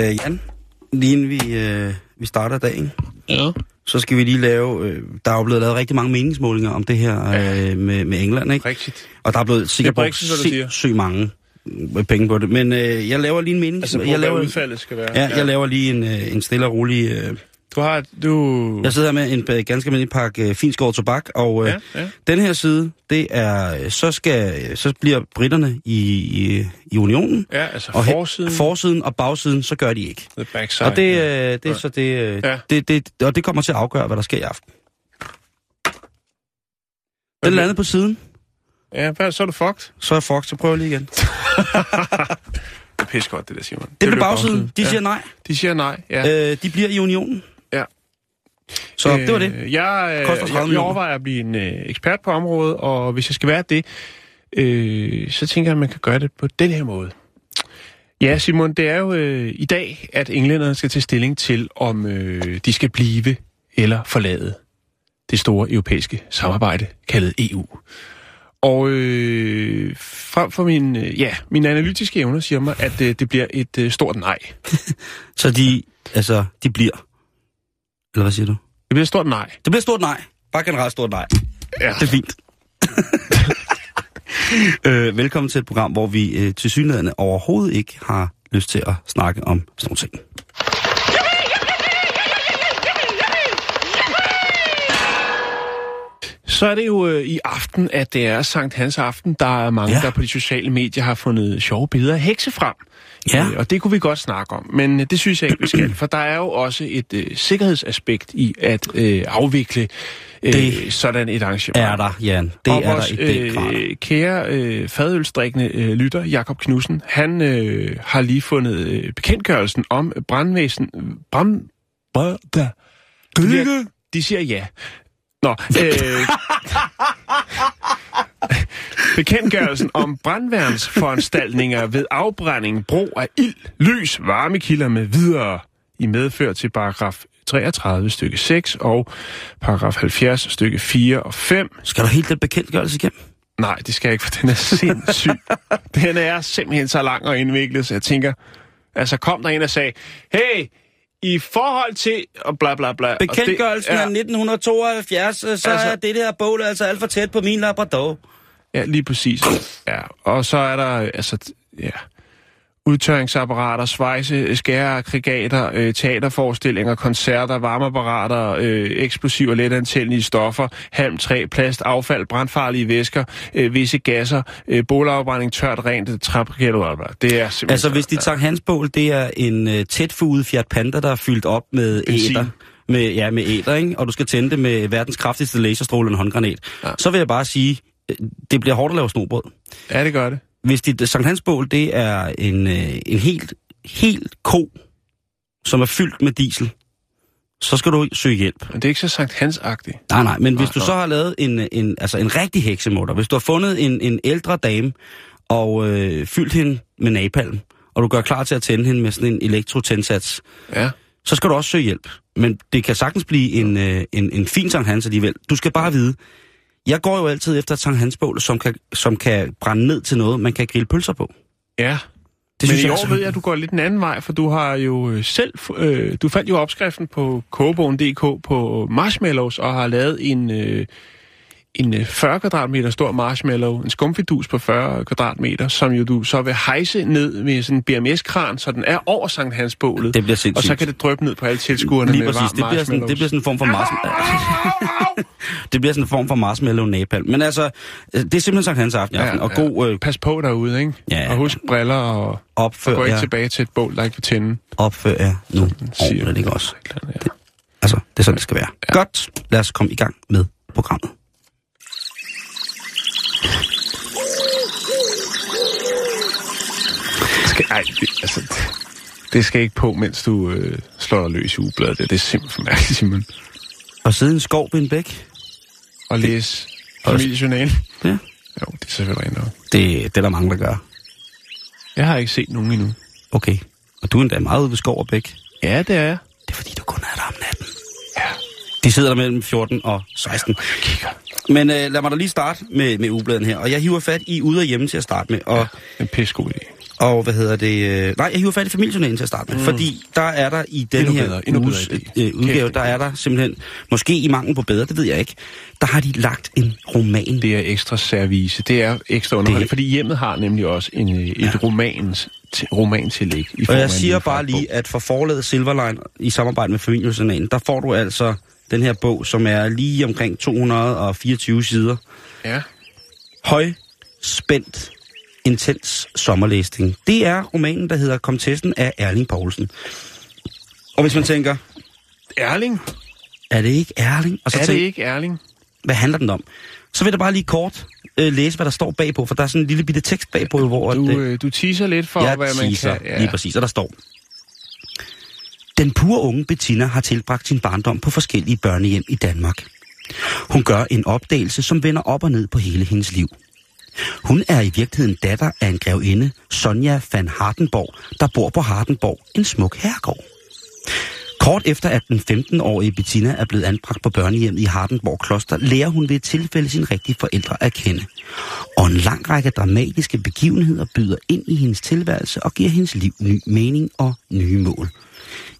Øh, Jan, lige inden vi, øh, vi starter dagen, Ja. så skal vi lige lave... Øh, der er jo blevet lavet rigtig mange meningsmålinger om det her øh, med, med England, ikke? Rigtigt. Og der er blevet sikkert er brugt sindssygt mange øh, penge på det. Men øh, jeg laver lige en mening. Altså, jeg laver, udfaldet skal være. ja, jeg laver lige en, øh, en stille og rolig... Øh, Du har... Du... jeg sidder her med en øh, ganske almindelig pakke øh, finskåret tobak, og øh, Ja, ja. den her side, det er... øh, Så, skal, så bliver britterne i, i, i unionen, Ja, altså og he- forsiden. forsiden og bagsiden, så gør de ikke. The backside. Og det, ja. øh, det er så det, øh, Ja. det, det, og det kommer til at afgøre, hvad der sker i aften. Den landede på siden, Ja, så er du fucked. så er Fox, så prøver jeg lige igen. Det er pisse godt, det der, Simon. Det blev blev bagsiden. De ja. siger nej. De siger nej, ja. Øh, de bliver i unionen. Så det var det. Øh, Jeg, Koster 30 øh, jeg, jeg overvejer at blive en øh, ekspert på området, og hvis jeg skal være det, øh, så tænker jeg, at man kan gøre det på den her måde. Ja, Simon, det er jo øh, i dag, at englænderne skal tage stilling til, om øh, de skal blive eller forlade det store europæiske samarbejde, kaldet EU. Og øh, frem for min, øh, ja, mine analytiske evner siger mig, at øh, det bliver et øh, stort nej. Så de, altså, de bliver. Eller hvad siger du? Det bliver stort nej. Det bliver stort nej. Bare generelt stort nej. Ja. Det er fint. øh, velkommen til et program, hvor vi øh, til synligheden overhovedet ikke har lyst til at snakke om sådan nogle ting. Så er det jo øh, i aften, at det er Sankt Hans aften. Der er mange, ja. der på de sociale medier har fundet sjove billeder af hekse frem. Ja. Øh, og det kunne vi godt snakke om, men øh, det synes jeg ikke, vi skal. For der er jo også et øh, sikkerhedsaspekt i at øh, afvikle øh, Det sådan et arrangement. Er der, Jan. Det og er vores, der i den grad. øh, kære øh, fadølstrikkende øh, lytter, Jakob Knudsen, han øh, har lige fundet øh, bekendtgørelsen om brandvæsen... Brand... Brand... De siger ja. Nå, øh, bekendtgørelsen om brandværnsforanstaltninger ved afbrænding, brug af ild, lys, varmekilder med videre i medfør til paragraf 33 stykke 6 og paragraf 70 stykke 4 og 5. Skal du helt den bekendtgørelse igennem? Nej, det skal jeg ikke, for den er sindssyg. den er simpelthen så lang og indviklet, så jeg tænker... Altså, kom der en og sagde, hey, i forhold til... Og bla bla bla. Bekendtgørelsen af er- 1972, så altså, er det her bål altså alt for tæt på min Labrador. Ja, lige præcis. Ja, og så er der, altså, ja, udtørringsapparater, svejse, skæreaggregater, øh, teaterforestillinger, koncerter, varmeapparater, øh, eksplosive og letantændelige stoffer, halm, træ, plast, affald, brandfarlige væsker, øh, visse gasser, øh, bålafbrænding, tørt, rent, træbriketter, det er simpelthen... Altså, hvis dit Sankt Hans bål, det er en uh, tætfuget Fiat Panda, der er fyldt op med Benzin. æder. Med, ja, med æder, ikke? Og du skal tænde det med verdens kraftigste laserstråle en håndgranat. Ja. Ja. Så vil jeg bare sige, øh, det bliver hårdt at lave snobrød. Ja, det gør det. Hvis dit Sankt Hans bål, det er en, øh, en helt, helt ko, som er fyldt med diesel, så skal du søge hjælp. Men det er ikke så Sankt Hans-agtigt. Nej, nej, men hvis Nej, du nej. så har lavet en, en, altså en rigtig heksemutter, hvis du har fundet en, en ældre dame og øh, fyldt hende med napalm, og du gør klar til at tænde hende med sådan en elektrotændsats, Ja. så skal du også søge hjælp. Men det kan sagtens blive en, øh, en, en fin Sankt Hans alligevel. Du skal bare vide, jeg går jo altid efter et Sankt Hans bål, som kan, som kan brænde ned til noget, man kan grille pølser på. Ja, Det Men i jeg år altså- ved jeg, at du går lidt en anden vej, for du har jo øh, selv, øh, du fandt jo opskriften på kobogen.dk på marshmallows, og har lavet en, øh, en øh, 40 kvadratmeter stor marshmallow, en skumfidus på 40 kvadratmeter, som jo du så vil hejse ned med sådan en BMS-kran, så den er over Sankt Hans bålet. Det bliver sindssygt. og så kan det dryppe ned på alle tilskuerne Lige med præcis, det bliver, sådan, det bliver sådan en form for marshmallow. det bliver sådan en form for marshmallow napalm. Men altså, øh, det er simpelthen Sankt Hans aften, ja, og god øh, Pas på derude, ikke? Ja, og husk briller og, og opfør gå ikke jer, tilbage til et bål, der ikke vil tænde. opfør jer nu siger ordentligt, ikke også? Ja. Altså, er sådan, det skal være. Ja. Godt, lad os komme i gang med programmet. Skal, ej, det, altså, det, det skal ikke på, mens du øh, slår dig løs i ugebladet. Det, det er simpelthen mærkeligt, Simon. Og sidde i en skov ved en bæk, Og læse familiejournal. ja, Jo, det er selvfølgelig nok. det, det er der mange, der gør. Jeg har ikke set nogen endnu. Okay, og du er endda meget ude ved skov og bæk. Ja, det er jeg. Det er fordi, du kun De sidder der mellem 14 og 16. Jeg kigger. Men øh, lad mig da lige starte med, med ugebladen her. Og jeg hiver fat i ude og hjemme til at starte med. Og, Ja, en pissegod idé. og hvad hedder det? Øh, nej, jeg hiver fat i familiejournalen til at starte med. Mm. Fordi der er der i den Endnu her bedre, bedre uges idé. øh, udgave, der er der simpelthen, måske i mangel på bedre, det ved jeg ikke, der har de lagt en roman. Det er ekstra service. Det er ekstra underholdning, Det- fordi hjemmet har nemlig også en, øh, et ja. romans, romantillæg. I Og jeg siger bare lige, at for forlaget Silverline i samarbejde med familiejournalen, der får du altså den her bog, som er lige omkring 224 sider. Ja. høj, spændt, intens sommerlæsning. Det er romanen, der hedder Komtessen af Erling Poulsen. Og hvis man tænker, Erling? er det ikke Erling? Og så Er det tænk, ikke Erling? hvad handler den om? Så vil jeg bare lige kort øh, læse, hvad der står bagpå, for der er sådan en lille bitte tekst bagpå, hvor... Du, at, øh, øh, du teaser lidt for, jeg hvad man kan... lige præcis, og der står... Den pure unge Bettina har tilbragt sin barndom på forskellige børnehjem i Danmark. Hun gør en opdagelse, som vender op og ned på hele hendes liv. Hun er i virkeligheden datter af en grevinde, Sonja van Hardenborg, der bor på Hardenborg, en smuk herregård. Kort efter at den 15-årige Bettina er blevet anbragt på børnehjemmet i Hardenborg Kloster, lærer hun ved et tilfælde sine rigtige forældre at kende. Og en lang række dramatiske begivenheder byder ind i hendes tilværelse og giver hendes liv ny mening og nye mål.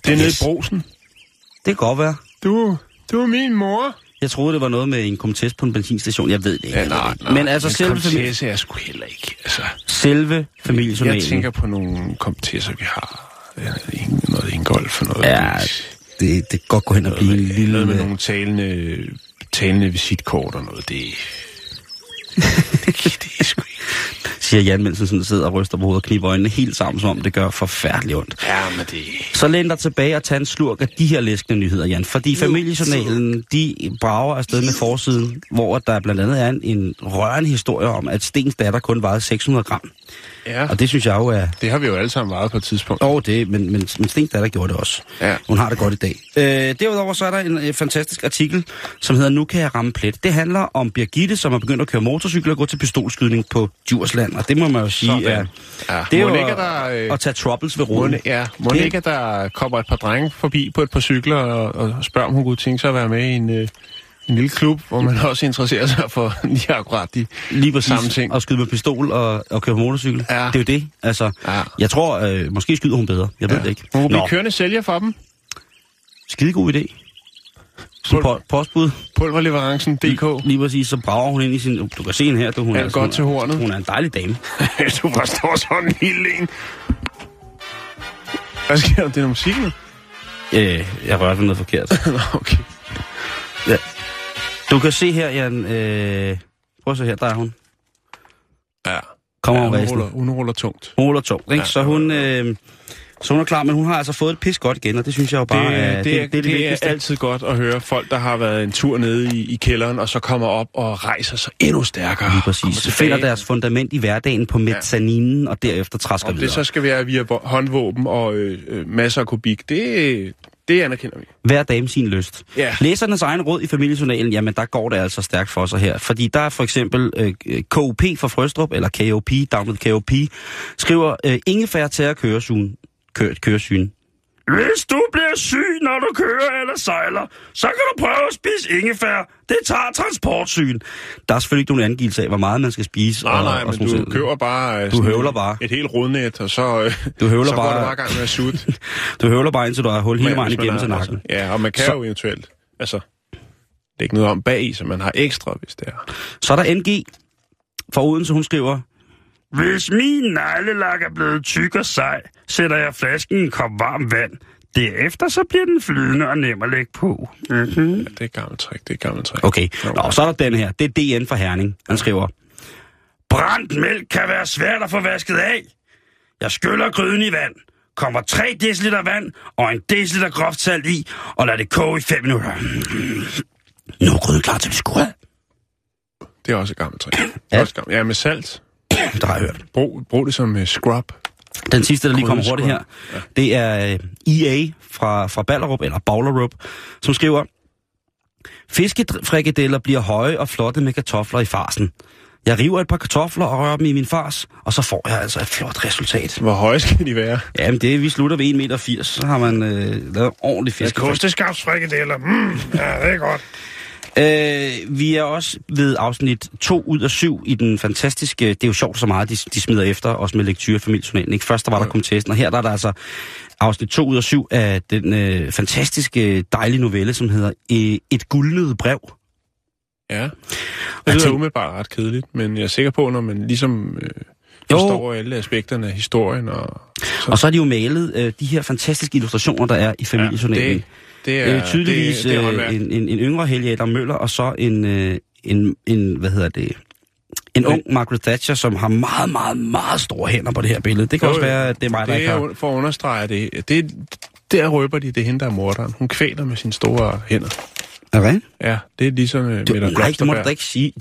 Det er nede i brosen. Det kan godt være. Du, du er min mor. Jeg troede, det var noget med en komtest på en benzinstation. Jeg ved det ikke. jeg ved det ikke. Men altså, selve, familie, komtesse er sgu heller ikke. Altså, selve familiejournalen... jeg tænker på nogle komtesser, vi har. Noget Ingolf og noget. Ja, det, det kan godt gå hen og blive en Noget lille... med nogle talende, talende visitkort og noget. Det, det, det er sgu ikke... siger Jan, mens han sådan sidder og ryster på hovedet og kniber øjnene helt sammen, som om det gør forfærdeligt ondt. Ja, men det... Så læn dig tilbage og tag en slurk af de her læskende nyheder, Jan. Fordi familiejournalen, de brager afsted med forsiden, hvor der blandt andet er en, en rørende historie om, at Stens datter kun vejede 600 gram. Ja, Og det synes jeg jo er... det har vi jo alle sammen vejet på et tidspunkt. Oh, det, men, men, men Stens datter gjorde det også. Ja. Hun har det godt i dag. Øh, derudover så er der en øh, fantastisk artikel, som hedder Nu kan jeg ramme plet. Det handler om Birgitte, som er begyndt at køre motorcykel og gå til pistolskydning på Djursland. Og det må man jo sige Sådan. er... Ja. Det er jo at, der, øh, at tage troubles ved roden. ja, må Det- ikke, at der kommer et par drenge forbi på et par cykler og, og spørger, om hun kunne tænke sig at være med i en, øh, en lille klub, hvor man også interesserer sig for lige akkurat de Lige præcis. samme ting. At skyde med pistol og, og køre på motorcykel. Ja. Det er jo det. Altså, Ja. jeg tror, øh, måske skyder hun bedre. Jeg ved det ikke. Hun kunne blive kørende sælger for dem. skide god idé. Pul- po- postbud. Pulverleverancen.dk. Lige præcis, så brager hun ind i sin... Du kan se hende her, du. Hun Alt er, godt hun til er- hornet. Hun er en dejlig dame. du forstår sådan en lille en. Hvad sker der? Det er noget musik nu? Øh, jeg rørte noget forkert. Okay. Ja. Du kan se her, Jan... Øh, prøv at se her, der er hun. Ja. Kommer ja hun hun, ruller, hun ruller tungt. Hun ruller tungt, ikke? Ja. Så hun... Øh, så hun er klar, men hun har altså fået et pis godt igen, og det synes jeg jo Det, bare det, er... det, er, det, det, det er altid godt at høre folk, der har været en tur nede i, i kælderen, og så kommer op og rejser sig endnu stærkere. Lige præcis. Så finder deres fundament i hverdagen på mezzaninen, og derefter træsker Om videre. det så skal være via håndvåben og øh, øh, masser af kubik, det, det anerkender vi. Hver dame sin lyst. Ja. Læsernes egen råd i familiejournalen, jamen der går det altså stærkt for sig her. Fordi der er for eksempel øh, KOP fra Frøstrup, eller KOP, Download KOP, skriver øh, ingefær til at Kør, køresyn. Hvis du bliver syg, når du kører eller sejler, så kan du prøve at spise ingefær. Det tager transportsyn. Der er selvfølgelig ikke nogen angivelse af, hvor meget man skal spise. Nej, og, nej, og men du noget. køber bare... øh, Du sådan høvler bare. Et helt rodnet, og så, øh, Du høvler så går bare- du bare i gang med at sutte. Du høvler bare indtil du har hul hele vejen igennem til nakken. Altså, ja, og man kan Så- jo eventuelt... Altså, lægge noget om bag i, så man har ekstra, hvis det er. Så er der NG fra Odense, hun skriver, Hvis min neglelak er blevet tyk og sej, sætter jeg flasken i en kop varmt vand. Derefter så bliver den flydende og nem at lægge på. Mm-hmm. Ja, det er gammelt trick, det er gammelt trick. Okay. Nå, så er der den her. Det er DN for Herning. Han skriver, Brændt mælk kan være svært at få vasket af. Jeg skyller gryden i vand, kommer 3 dl vand og en deciliter groft salt i, og lad det koge i 5 minutter. Nu er gryden klar til vi skulle have. Det er også et gammelt trick. Det Ja. er også gammelt. Ja, med salt. Der har jeg hørt. Brug, brug det som uh, scrub. Den sidste, der lige kommer hurtigt her, det er øh, EA fra, fra Ballerup, eller Baglerup, som skriver, Fiskefrikadeller bliver høje og flotte med kartofler i farsen. Jeg river et par kartofler og rører dem i min fars, og så får jeg altså et flot resultat. Hvor høje skal de være? Jamen det, vi slutter ved 1,80 meter, så har man øh, lavet ordentlig fisk. kosteskabsfrikadeller. Mm, ja, det er godt. Øh, vi er også ved afsnit 2 ud af 7 i den fantastiske... Det er jo sjovt så meget, de, de smider efter os med lektyre i familiejournalen. Ikke? Først der var der kun testen, og her der er der altså afsnit 2 ud af 7 af den øh, fantastiske, dejlige novelle, som hedder øh, Et guldnet brev. Ja. Det lyder tænk- umiddelbart ret kedeligt, men jeg er sikker på, når man ligesom øh, forstår alle aspekterne af historien. Og, Og så har de jo malet øh, de her fantastiske illustrationer, der er i familiejournalen. det, det det er er tydeligvis det, det er øh, en, en, en yngre Helge Adam Møller, og så en, øh, en, en, hvad hedder det, en ung Margaret Thatcher, som har meget, meget, meget store hænder på det her billede. Det kan Jo, også være, at det er mig, der det ikke har... er, for at understrege det, det, der røber de, det er hende, der er morderen. Hun kvæler med sine store hænder. Er det? Ja, det er ligesom uh, Du, Mette nej, det må du Blomsterberg. da ikke sige.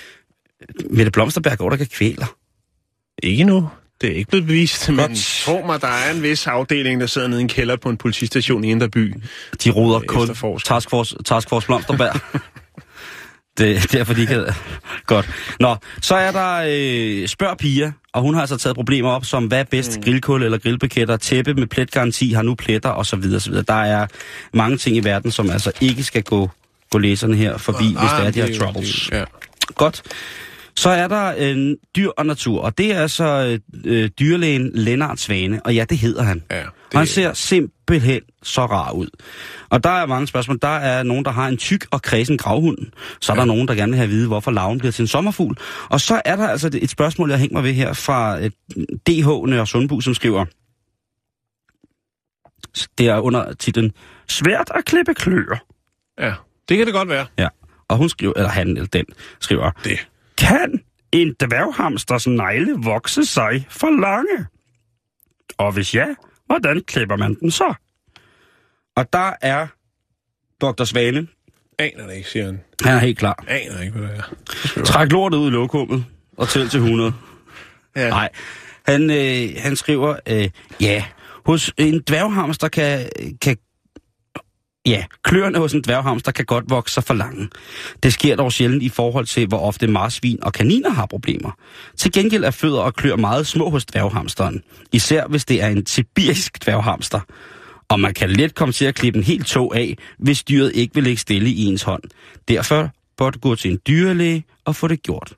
Mette Blomsterberg går der kan kvæler. Ikke nu. Det er ikke blevet bevist, men Godt. tro mig, der er en vis afdeling, der sidder nede i en kælder på en politistation i Indre By. De roder Øh, kun. Taskforce, Taskforce Blomsterberg. det er derfor, de kan... Godt. Nå, så er der øh, Spørg Pia, og hun har altså taget problemer op, som hvad er bedst, mm. grillkul eller grillpaketter, tæppe med pletgaranti, har nu pletter, og så videre, så videre. Der er mange ting i verden, som altså ikke skal gå, gå læserne her forbi, hvis det er, de har troubles. Ja. Godt. Så er der en dyr og natur, og det er altså øh, dyrlægen Lennart Svane, og ja, det hedder han. Ja, Det... det- Han ser simpelthen så rar ud. Og der er mange spørgsmål. Der er nogen, der har en tyk og kredsen gravhund. Så er ja. der nogen, der gerne vil have at vide, hvorfor laven bliver til en sommerfugl. Og så er der altså et spørgsmål, jeg hænger mig ved her fra et DH Nørre Sundbu, som skriver... Det er under titlen Svært at klippe kløer. ja, det kan det godt være. Ja. Og hun skriver, eller han eller den, skriver... Det. Kan en dværghamsters negle vokse sig for lange? Og hvis ja, hvordan klipper man den så? Og der er Dr. Svane. Aner det ikke, siger han. Han er helt klar. Aner ikke, hvad det er. Træk lortet ud i lokummet og tæl til 100. Ja. Nej. Han, øh, han skriver, øh, ja, hos en dværghamster kan, kan Ja, kløerne hos en dværghamster kan godt vokse sig for lange. Det sker dog sjældent i forhold til, hvor ofte marsvin og kaniner har problemer. Til gengæld er fødder og klør meget små hos dværghamsteren. Især hvis det er en sibirisk dværghamster. Og man kan let komme til at klippe en helt tog af, hvis dyret ikke vil ligge stille i ens hånd. Derfor bør du gå til en dyrlæge og få det gjort.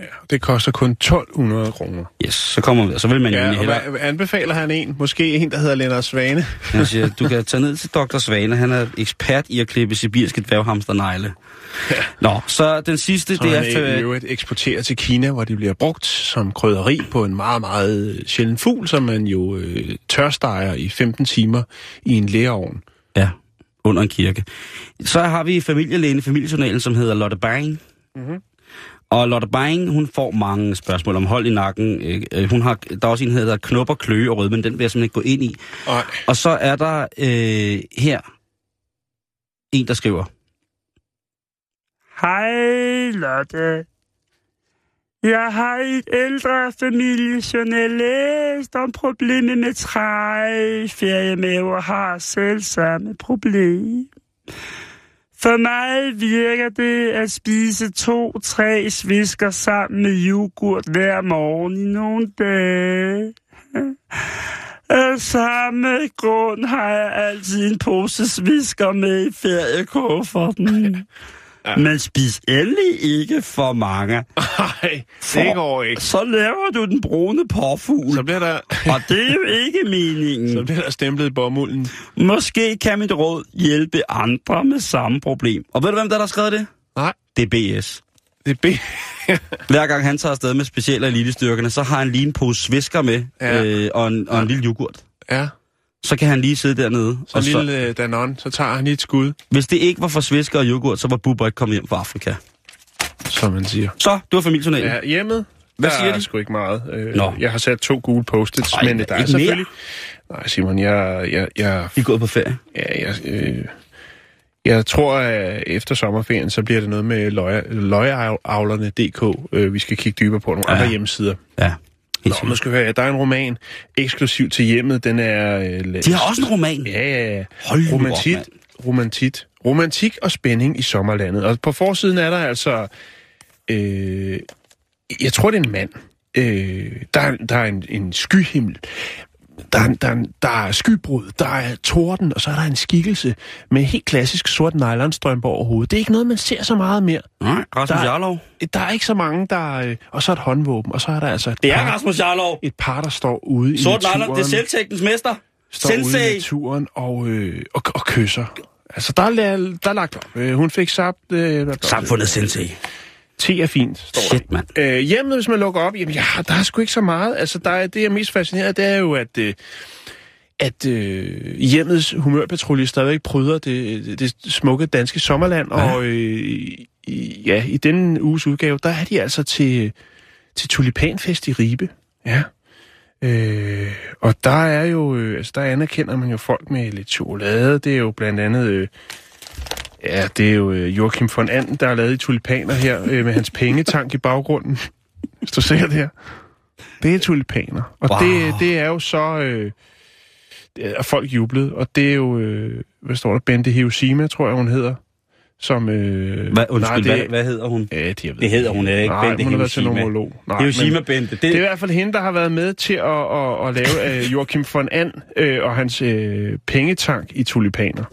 Ja, det koster kun 1200 kroner. Yes, så kommer vi. Så vil man jo Ja, egentlig og hellere... hvad, anbefaler han en? Måske en, der hedder Lennart Svane. Han siger, du kan tage ned til Dr. Svane. Han er ekspert i at klippe sibirske dværghamsternegle. Nå, så den sidste, Som det han er... i For, øvrigt eksporterer til Kina, hvor de bliver brugt som krydderi på en meget, meget sjælden fugl, som man jo øh, tørsteger i 15 timer i en læreovn. ja, under en kirke. Så har vi familielægen i familiejournalen, som hedder Lotte Bang. Mhm. Og Lotte Bang, hun får mange spørgsmål om hold i nakken. Øh, Hun har, der er også en, der hedder knupper, kløe og rød, men den vil jeg simpelthen ikke gå ind i. Og Og så er der øh, her en, der skriver. Hej Lotte. Jeg har i et ældre familiejournal læst om problemet med træ. Feriemaver har selv samme problem. For mig virker det at spise to-tre svisker sammen med yoghurt hver morgen i nogle dage. Af samme grund har jeg altid en pose svisker med i feriekufferten. Men spis endelig ikke for mange. nej, det går ikke. Så laver du den brune påfugl, Så bliver der, og det er jo ikke så meningen. bliver der stemplet i bomulden. Måske kan mit råd hjælpe andre med samme problem. Og ved du, hvem der, der har skrevet det? Nej, Det er BS. det er B. Hver gang han tager afsted med specielle elitestyrkerne, så har han lige en pose svisker med Ja. øh, og, en, og en lille yoghurt. ja, Så kan han lige sidde dernede. så og lille øh, Danon, så tager han et skud, Hvis det ikke var for svisker og yoghurt, så var Bubber ikke kommet hjem fra Afrika. som man siger. Så, det var familiejournalen. Ja. Hjemmet, Hvad der siger er de? sgu ikke meget. Øh, Nå. Jeg har sat to gule post-its, Ej, men der er ikke selvfølgelig... Nej, Simon, jeg, jeg, jeg, I er gået på ferie. ja, jeg, øh, jeg tror, at efter sommerferien, så bliver det noget med løjeavlerne.dk. Øh, vi skal kigge dybere på nogle Ja. andre hjemmesider. Ja. Nå, nu skal høre, der er en roman eksklusiv til hjemmet. Den er... Øh, De har også en roman. Ja, ja, ja. Hold nu op, romantik, romantik, romantik og spænding i sommerlandet. Og på forsiden er der altså... Øh, jeg tror, det er en mand. Øh, der, er, der er en, en skyhimmel. Der er, der, er, der er skybrud, der er torden, og så er der en skikkelse med helt klassisk sort nylonstrømpe over hovedet. Det er ikke noget, man ser så meget mere. Nej, Rasmus Jarlov. Der er ikke så mange, der... Øh, og så et håndvåben, og så er der altså et, Det er par, Rasmus Jarlov. et par, der står ude Sort i naturen. nylon, det er selvtægtens mester. står ude i Sensei. naturen og, øh, og, og kysser. Altså, der er, der er lagt op. Øh, hun fik sabt... Øh, Samfundet Sensei. Te er fint, står Shit, der. mand. Øh, hjemmet, hvis man lukker op, jamen, ja, der er sgu ikke så meget. Altså, der er, det, jeg er mest fascineret af, det er jo, at, øh, at øh, hjemmets humørpatrulje stadigvæk pryder det, det, det smukke danske sommerland. Ja. Og øh, i, ja, i denne uges udgave, der er de altså til, til tulipanfest i Ribe. Ja. Øh, og der er jo, øh, altså der anerkender man jo folk med lidt chokolade. Det er jo blandt andet, øh, ja, det er jo øh, Joachim von Anden, der har lavet i tulipaner her, øh, med hans pengetank i baggrunden. Hvis du ser det her. Det er tulipaner. Og Wow. det, det er jo så, øh, er folk jublet. Og det er jo, øh, hvad står der, Bente Hiroshima, tror jeg, hun hedder. Som, øh, Hvad, undskyld, nej, hvad, hvad hedder hun? Ja, det, jeg ved Det hedder hun ikke, Nej, Bente hun har været til nomolog. Nej, Hiroshima Bente. Det, det er i hvert fald hende, der har været med til at, at, at lave øh, Joachim von And øh, og hans øh, pengetank i tulipaner.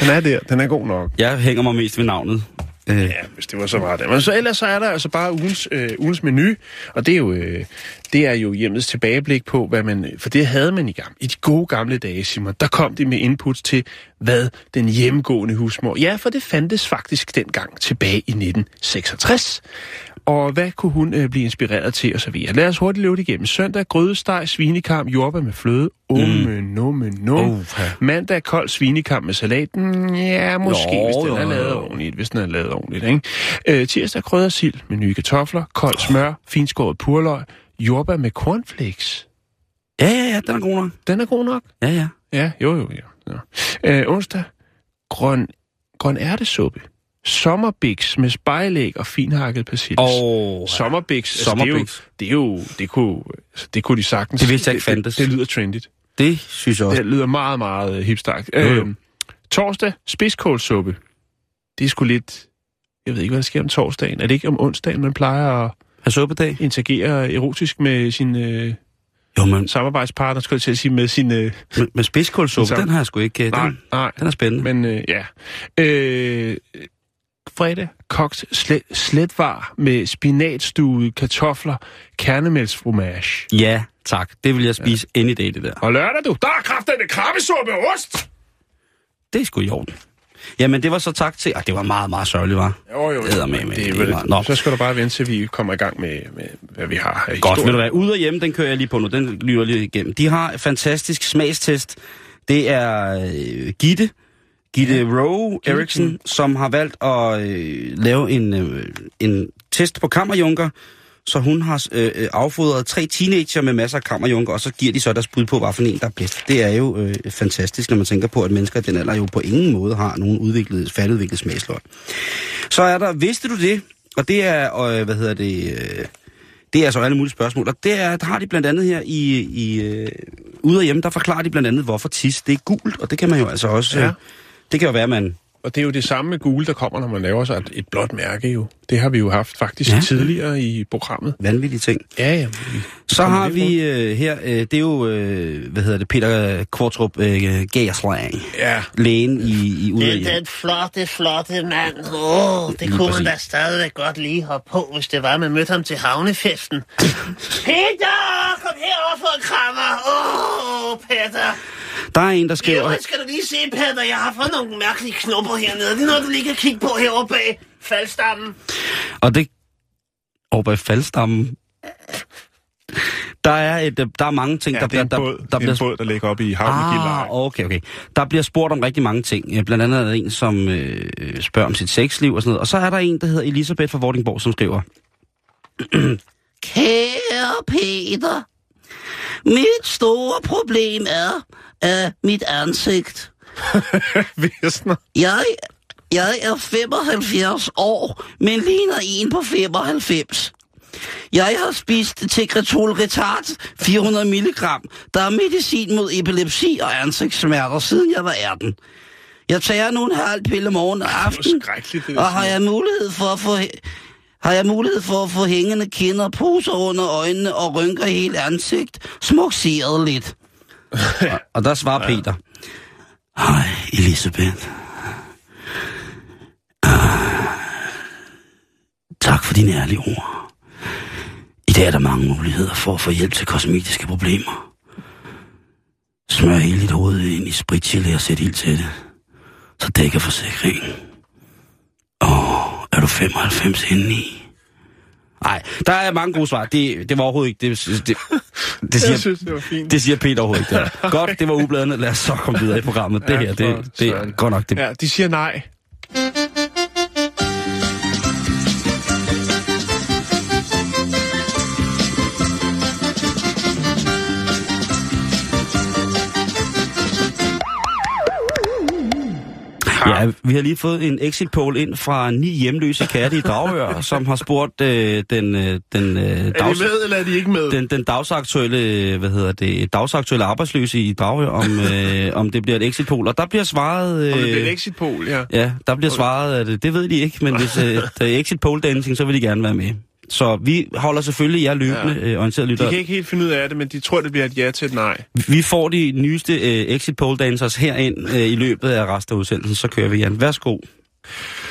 Den er der. Den er god nok. jeg hænger mig mest ved navnet. Øh, Ja, hvis det var så meget. Men så ellers så er der altså bare ugens, øh, ugens menu, og det er jo øh, det er jo hjemmets tilbageblik på, hvad man, for det havde man i gang. I de gode gamle dage, Simon, der kom de med inputs til, hvad den hjemmegående husmor... Ja, for det fandtes faktisk dengang tilbage i 1966. Og hvad kunne hun øh, blive inspireret til, så videre. Lad os hurtigt løbe det igennem. Søndag, grødesteg, svinekarm, jordbær med fløde. Umme, numme, num. Uha. Mandag, kold svinekarm med salat. Mm, ja, måske, Jo, hvis den er lavet jo. ordentligt. Hvis den er lavet ordentligt, ikke? Øh, tirsdag, krydder sild med nye kartofler, kold smør, finskåret purløg, jordbær med cornflakes. ja, ja, ja, den er god nok. Den er god nok. Ja, ja. Ja, jo, jo, ja. ja. Øh, onsdag, grøn, grøn ærtesuppe. Sommerbiks med spejlæg og finhakket persille. Og Sommerbiks, altså, Sommerbiks. det, er jo, det er jo, det kunne, altså, det kunne de sagtens. Det vidste jeg ikke fandtes. Det, det lyder trendigt. det synes jeg også. Det lyder meget, meget øh, hipstagt. Jo, jo. Øhm, torsdag, spidskålsuppe. Det er sgu lidt... Jeg ved ikke, hvad der sker om torsdagen. Er det ikke om onsdagen, man plejer at Har suppedag? interagere erotisk med sin øh, Jo, men samarbejdspartner, skulle jeg til at sige, med sin... Øh, med, med spidskålsuppe, den har jeg sgu ikke... øh, nej, Den, nej. den er spændende. Men øh, ja. Øh, fredag, kogt slet, sletvar med spinatstuede kartofler, kernemælksfromage. Ja, tak. Det vil jeg spise ja. any day, det der. Og lørdag, du, der er kraftedeme krabbesuppe og ost! Det er sgu i orden. Jamen, det var så tak til... Ah, det var meget, meget sørgeligt, var. Jo, jo, Eddermame, det er det vel, var- Nå. Så skal du bare vente til, vi kommer i gang med, med hvad vi har her i Godt, historien. du hvad, ude og hjemme, den kører jeg lige på nu, den lyver lige igennem. De har fantastisk smagstest. Det er øh, Gitte, Gitte. Rowe Eriksen, som har valgt at øh, lave en, øh, en test på kammerjunker. Så hun har øh, øh, affodret tre teenager med masser af kammerjunker, og så giver de så deres bud på, hvad for en, der er bedst. Det er jo øh, fantastisk, når man tænker på, at mennesker i den alder jo på ingen måde har nogen udviklet, færdigudviklet smagsløg. Så er der, vidste du det? Og det er, øh, hvad hedder det... Øh, det er altså alle mulige spørgsmål, og det er, der har de blandt andet her i, i øh, ude og hjemme, der forklarer de blandt andet, hvorfor tis det er gult, og det kan man jo altså også... Ja. Øh, det kan jo være, man... Og det er jo det samme med gule, der kommer, når man laver sig et, et blåt mærke jo. Det har vi jo haft faktisk Ja. tidligere i programmet. Vanvittige ting. Ja, ja. Så har vi øh, her, øh, det er jo, øh, hvad hedder det, Peter Kvartrup øh, Gerslang, Ja, lægen i, i ude og Det er den flotte, flotte mand. Åh, oh, det Lige kunne man da præcis. stadigvæk godt lige hoppe på, hvis det var, man mødte ham til havnefesten. Peter, kom herover for en krammer. Åh, oh, Peter. Der er en, der skriver... Jo, skal du lige se, Peter, jeg har fået nogle mærkelige knopper hernede. Det er noget, du lige kan kigge på herovre bag faldstammen. Og det... Over bag faldstammen. Der er, et, øh, der er mange ting, ja der det er en der, båd, der, det er en båd der ligger oppe i havnen Ah, okay, okay. Der bliver spurgt om rigtig mange ting. Blandt andet er der en, som øh, spørger om sit sexliv og sådan noget. Og så er der en, der hedder Elisabeth fra Vordingborg, som skriver... Kære Peter, mit store problem er af mit ansigt. Væsner. Jeg, jeg er 75 år, men ligner en på 95. Jeg har spist Tegretol Retard 400 mg, der er medicin mod epilepsi og ansigtssmerter, siden jeg var 18. Jeg tager nu en halv pille morgen og aften, og har jeg mulighed for at få har jeg mulighed for at få hængende kinder, poser under øjnene og rynker helt ansigt, smukseret lidt. Og, og der svarer ja. Peter. Hej, Elisabeth. Ah, tak for dine ærlige ord. I dag er der mange muligheder for at få hjælp til kosmetiske problemer. Smør hele dit hoved ind i spritgelé og sæt ild til det. Så dækker forsikringen. Åh, er du 95 indeni? Nej, der er mange gode svar. Det, det var overhovedet ikke... Det, det, det, siger, Jeg synes, det var fint. det siger Peter overhovedet ikke. Det Godt, det var ubladene. Lad os så komme videre i programmet. Det her, det, det er godt nok det. Ja, de siger nej. Ja, vi har lige fået en exit poll ind fra ni hjemløse katte i Dragør, som har spurgt øh, den, øh, den, øh, Er dags, de med, eller er de ikke med? den, den dagsaktuelle, øh, hvad hedder det, dagsaktuelle arbejdsløse i Dragør, om, øh, om det bliver et exit poll. Og der bliver svaret... Øh, Om det bliver et exit poll, ja. Ja, der bliver svaret, at øh, det ved de ikke, men hvis øh, der er exit poll dancing, så vil de gerne være med. Så vi holder selvfølgelig jer løbende ja. øh, orienteret De lytter. kan ikke helt finde ud af det, men de tror, det bliver et ja til et nej. Vi får de nyeste øh, exit poll dancers herind øh, i løbet af resten af udsendelsen, så kører vi, Jan. Værsgo.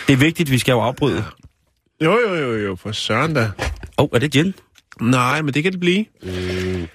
Det er vigtigt, vi skal jo afbryde. Jo, jo, jo, jo, for søren da. Åh, oh, er det gin? Nej, men det kan det blive. Mm.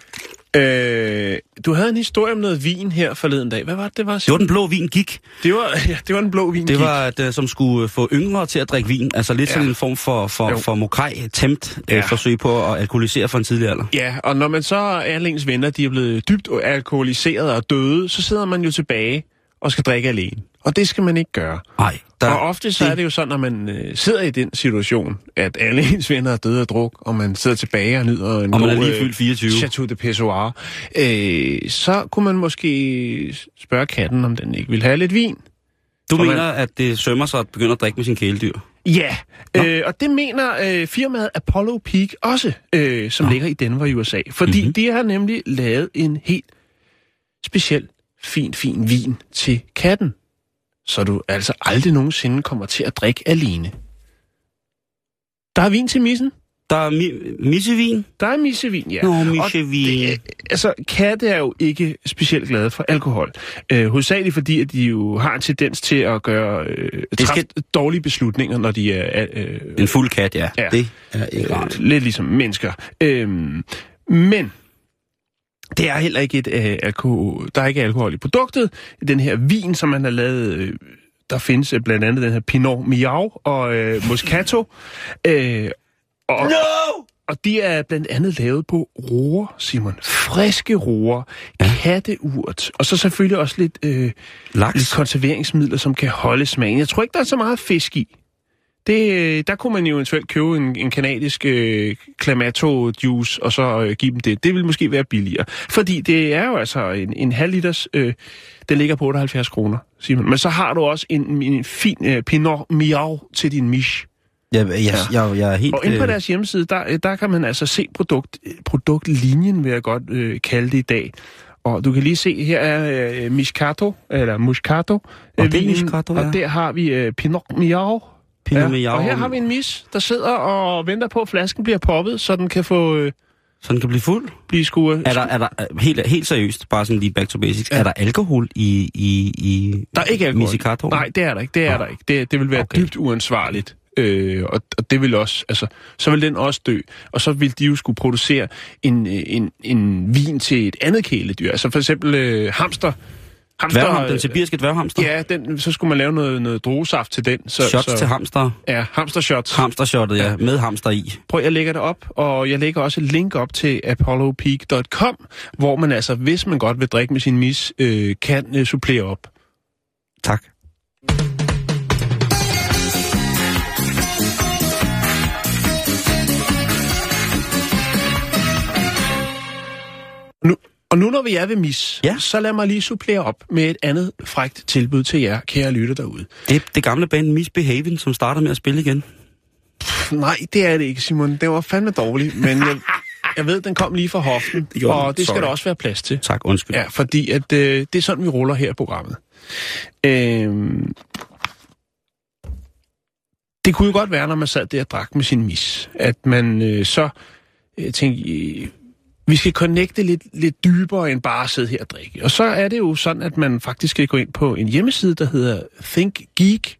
Øh, du havde en historie om noget vin her forleden dag. Hvad var det, det var? Det var den blå vin gik. Det var, ja, det var den blå vin. Det gik. var, det, som skulle få yngre til at drikke vin. Altså lidt Ja. sådan en form for, for, Jo. for mokrej, temt Ja. øh, forsøg på at alkoholisere for en tidlig alder. Ja, og når man så alle ens venner, de er blevet dybt alkoholiseret og døde, så sidder man jo tilbage og skal drikke alene. Og det skal man ikke gøre. Nej, der, og ofte så er det jo sådan, når man øh, sidder i den situation, at alle ens venner er døde af druk, og man sidder tilbage og nyder en Og man god, er lige øh, fyldt 24. Chateau de Pessoir, øh, så kunne man måske spørge katten, om den ikke vil have lidt vin. Du man- mener, at det sømmer sig at begynde at drikke med sin kæledyr? Ja, øh, og det mener øh, firmaet Apollo Peak også, øh, som Nå. ligger i Denver i USA. Fordi Mhm. mm-hmm. de har nemlig lavet en helt speciel, fin, fin vin til katten. Så du altså aldrig nogensinde kommer til at drikke alene. Der er vin til missen. Der er mi- missevin. Der er missevin, ja. Nå, missevin. det- Altså, katte er jo ikke specielt glade for alkohol. Øh, hovedsageligt fordi, at de jo har en tendens til at gøre øh, Det skal- dårlige beslutninger, når de er øh, En fuld kat, ja. Ja. Det er ikke rart. Øh, lidt ligesom mennesker. Øhm, men det er heller ikke et øh, alkohol, der er ikke alkohol i produktet. Den her vin, som man har lavet, øh, der findes øh, blandt andet den her Pinot Miau og øh, Moscato. Øh, og, no! og de er blandt andet lavet på roer, Simon. Friske roer, katteurt, og så selvfølgelig også lidt, øh, lidt Laks. konserveringsmidler, som kan holde smagen. Jeg tror ikke, der er så meget fisk i. Det, øh, der kunne man jo eventuelt købe en, en kanadisk øh, clamato juice, og så øh, give dem det. Det vil måske være billigere. Fordi det er jo altså en, en halv liters, øh, den ligger på 78 kroner, Simon. Men så har du også en, en fin øh, Pinot Miau til din miche. Jeg, jeg, jeg, jeg, jeg er helt... Og inde på øh, deres hjemmeside, der, øh, der kan man altså se produkt, produktlinjen, vil jeg godt øh, kalde det i dag. Og du kan lige se, her er øh, Moscato, eller Moscato. Og det er Moscato, ja. Og der har vi øh, Pinot Miau. Pinot Miau. Og her har vi en mis, der sidder og venter på, at flasken bliver poppet, så den kan få øh, Så den kan blive fuld. blive skuret. Er der, er der øh, helt, helt seriøst, bare sådan lige back to basics, Ja. er der alkohol i, i, i der er ikke alkohol. Misicato? Nej, det er der ikke. Det er Nå. der ikke. Det, det vil være Okay. okay. dybt uansvarligt. Øh, og, og det vil også, altså, så vil den også dø. Og så vil de jo skulle producere en, øh, en, en vin til et andet kæledyr. Altså for eksempel øh, hamster. Hamster Dværgham, den sibiriske dværghamster? Ja, den, så skulle man lave noget, noget druesaft til den. Så, Shots så, til hamster. Ja, hamstershots. Hamstershottet, ja. Med hamster i. Prøv, jeg lægger det op, og jeg lægger også et link op til apollopeak.com, hvor man altså, hvis man godt vil drikke med sin mis, øh, kan øh, supplere op. Tak. Og nu når vi er ved mis, Ja. så lad mig lige supplere op med et andet frægt tilbud til jer, kære lytter derude. Det det gamle band Misbehaving, som starter med at spille igen. Nej, det er det ikke, Simon. Det var fandme dårligt, men jeg, jeg ved, den kom lige fra hoften, den. og det skal Sorry. der også være plads til. Tak, undskyld. Ja, fordi at, øh, det er sådan, vi ruller her i programmet. Øhm, det kunne jo godt være, når man sad der og drak med sin mis, at man øh, så øh, tænkte, øh, vi skal connecte lidt, lidt dybere end bare at sidde her og drikke. Og så er det jo sådan, at man faktisk skal gå ind på en hjemmeside, der hedder Think Geek,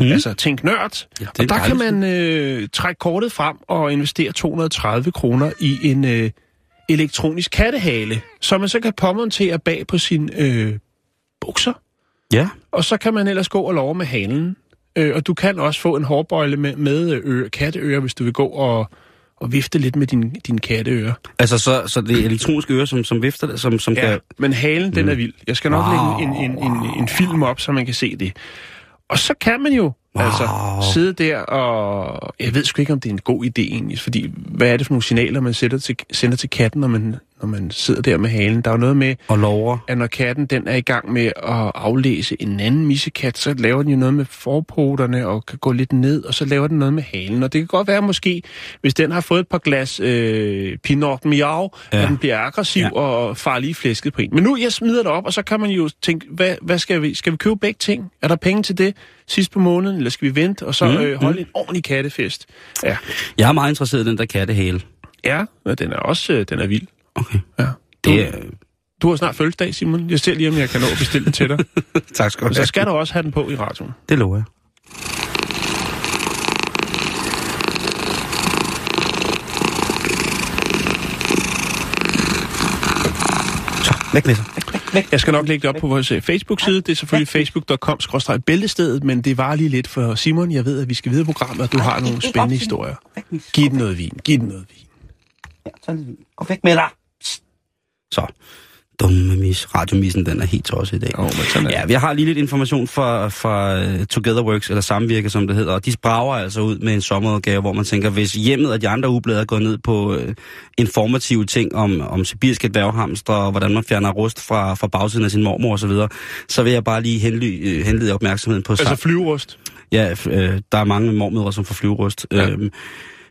mm. altså Tænk Nørd. Ja, og der kan man øh, trække kortet frem og investere 230 kroner i en øh, elektronisk kattehale, som man så kan påmontere bag på sin øh, bukser. Ja, Og så kan man ellers gå og love med halen. Øh, og du kan også få en hårbøjle med, med øre, katteører, hvis du vil gå og, og vifte lidt med din, din katteører. altså så, så det er elektroniske ører, som, som vifter, som, som Ja, kan... men halen, den er vild. Jeg skal nok Wow. lægge en, en, en, en film op, så man kan se det. Og så kan man jo wow. altså sidde der og... Jeg ved sgu ikke, om det er en god idé egentlig, fordi hvad er det for nogle signaler, man sætter til, sender til katten, når man, når man sidder der med halen? Der er jo noget med, Og lover. at når katten den er i gang med at aflæse en anden missekat, så laver den jo noget med forpoterne og kan gå lidt ned, og så laver den noget med halen. Og det kan godt være måske, hvis den har fået et par glas øh, Pinot Miau, ja. At den bliver aggressiv Ja. og farer lige flæsket på en. Men nu, jeg smider det op, og så kan man jo tænke, hvad, hvad skal vi? Skal vi købe begge ting? Er der penge til det sidst på måneden, eller skal vi vente, og så Mm, mm, øh, holde en ordentlig kattefest? Ja, Jeg er meget interesseret i den der kattehale. ja den er også øh, den er vild. Okay. Ja. Du, Det er... du har snart fødselsdag, Simon. Jeg ser lige, om jeg kan nå at bestille den til dig. Tak skal du Men så have. skal du også have den på i radioen. Det lover jeg. Så, væk med sig. Jeg skal nok lægge det op på vores øh, Facebook-side. Det er selvfølgelig facebook.com-bæltestedet, men det var lige lidt for Simon. Jeg ved, at vi skal videre programmet, og du har nogle spændende historier. Giv den noget vin. Giv den noget vin. Ja, så lidt. Gå væk med dig. Så. Dumme mis. Radiomissen, den er helt tosset i dag. Åh, men Ja, vi har lige lidt information fra, fra uh, Togetherworks, eller Samvirke, som det hedder. Og de brager altså ud med en sommerudgave, hvor man tænker, hvis hjemmet og de andre ublade er gået ned på uh, informative ting om, om sibirske dværghamster, og hvordan man fjerner rust fra, fra bagsiden af sin mormor osv., så, videre, så vil jeg bare lige henly, uh, henlede opmærksomheden på... Altså flyverust. Ja, øh, der er mange mormødre, som får flyverust. Ja. Ja.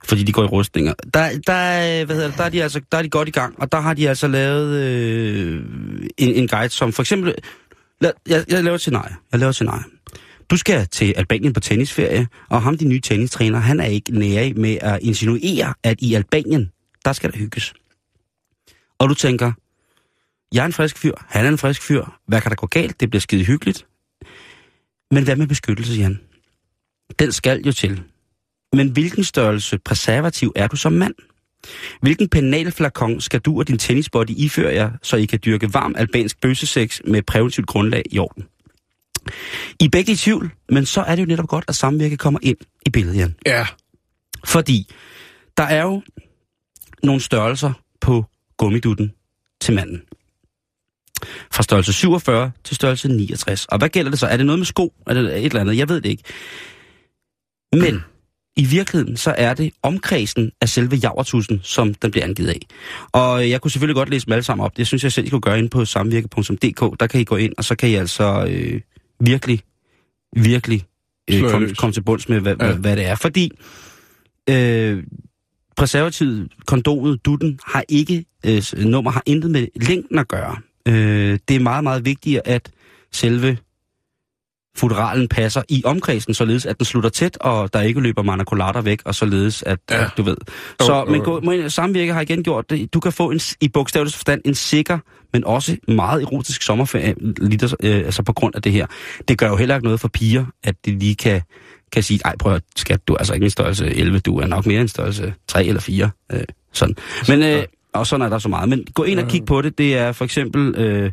Fordi de går i rustninger. Der, der, hvad hedder det, der, er de altså, der er de godt i gang, og der har de altså lavet øh, en, en guide, som for eksempel... Lad, jeg, jeg laver et scenarie. Jeg laver et scenarie. Du skal til Albanien på tennisferie, og ham, din nye tennistræner, han er ikke nære med at insinuere, at i Albanien, der skal der hygges. Og du tænker, jeg er en frisk fyr, han er en frisk fyr, hvad kan der gå galt? Det bliver skide hyggeligt. Men hvad med beskyttelse, Jan? Den skal jo til. Men hvilken størrelse preservativ er du som mand? Hvilken penalflakon skal du og din tennisbody iføre jer, så I kan dyrke varm albansk bøssesex med præventivt grundlag i orden? I er begge i tvivl, men så er det jo netop godt, at samvirke kommer ind i billedet, Jan. Ja. Fordi der er jo nogle størrelser på gummidutten til manden. Fra størrelse 47 til størrelse 69. Og hvad gælder det så? Er det noget med sko? Er det et eller andet? Jeg ved det ikke. Men i virkeligheden, så er det omkredsen af selve javertusen, som den bliver angivet af. Og jeg kunne selvfølgelig godt læse dem alle sammen op. Det synes jeg selv, I kunne gøre ind på samvirke.dk. Der kan I gå ind, og så kan I altså øh, virkelig, virkelig øh, komme kom til bunds med, hvad, Ja. hvad, hvad det er. Fordi øh, preservativet, kondomet, dutten, har ikke, øh, nummer har intet med længden at gøre. Øh, det er meget, meget vigtigt, at selve futuralen passer i omkredsen, således at den slutter tæt, og der ikke løber manaculater væk, og således at, Ja. at du ved. Så, jo, men gå, samvirke har igen gjort det. Du kan få en, i bogstaveligste forstand en sikker, men også meget erotisk sommerferie, der, øh, altså på grund af det her. Det gør jo heller ikke noget for piger, at de lige kan, kan sige, ej prøv at skat, du er altså ikke en størrelse 11, du er nok mere en størrelse 3 eller 4. Øh, sådan. Men, øh, og sådan er der så meget. Men gå ind og kig på det. Det er for eksempel... Øh,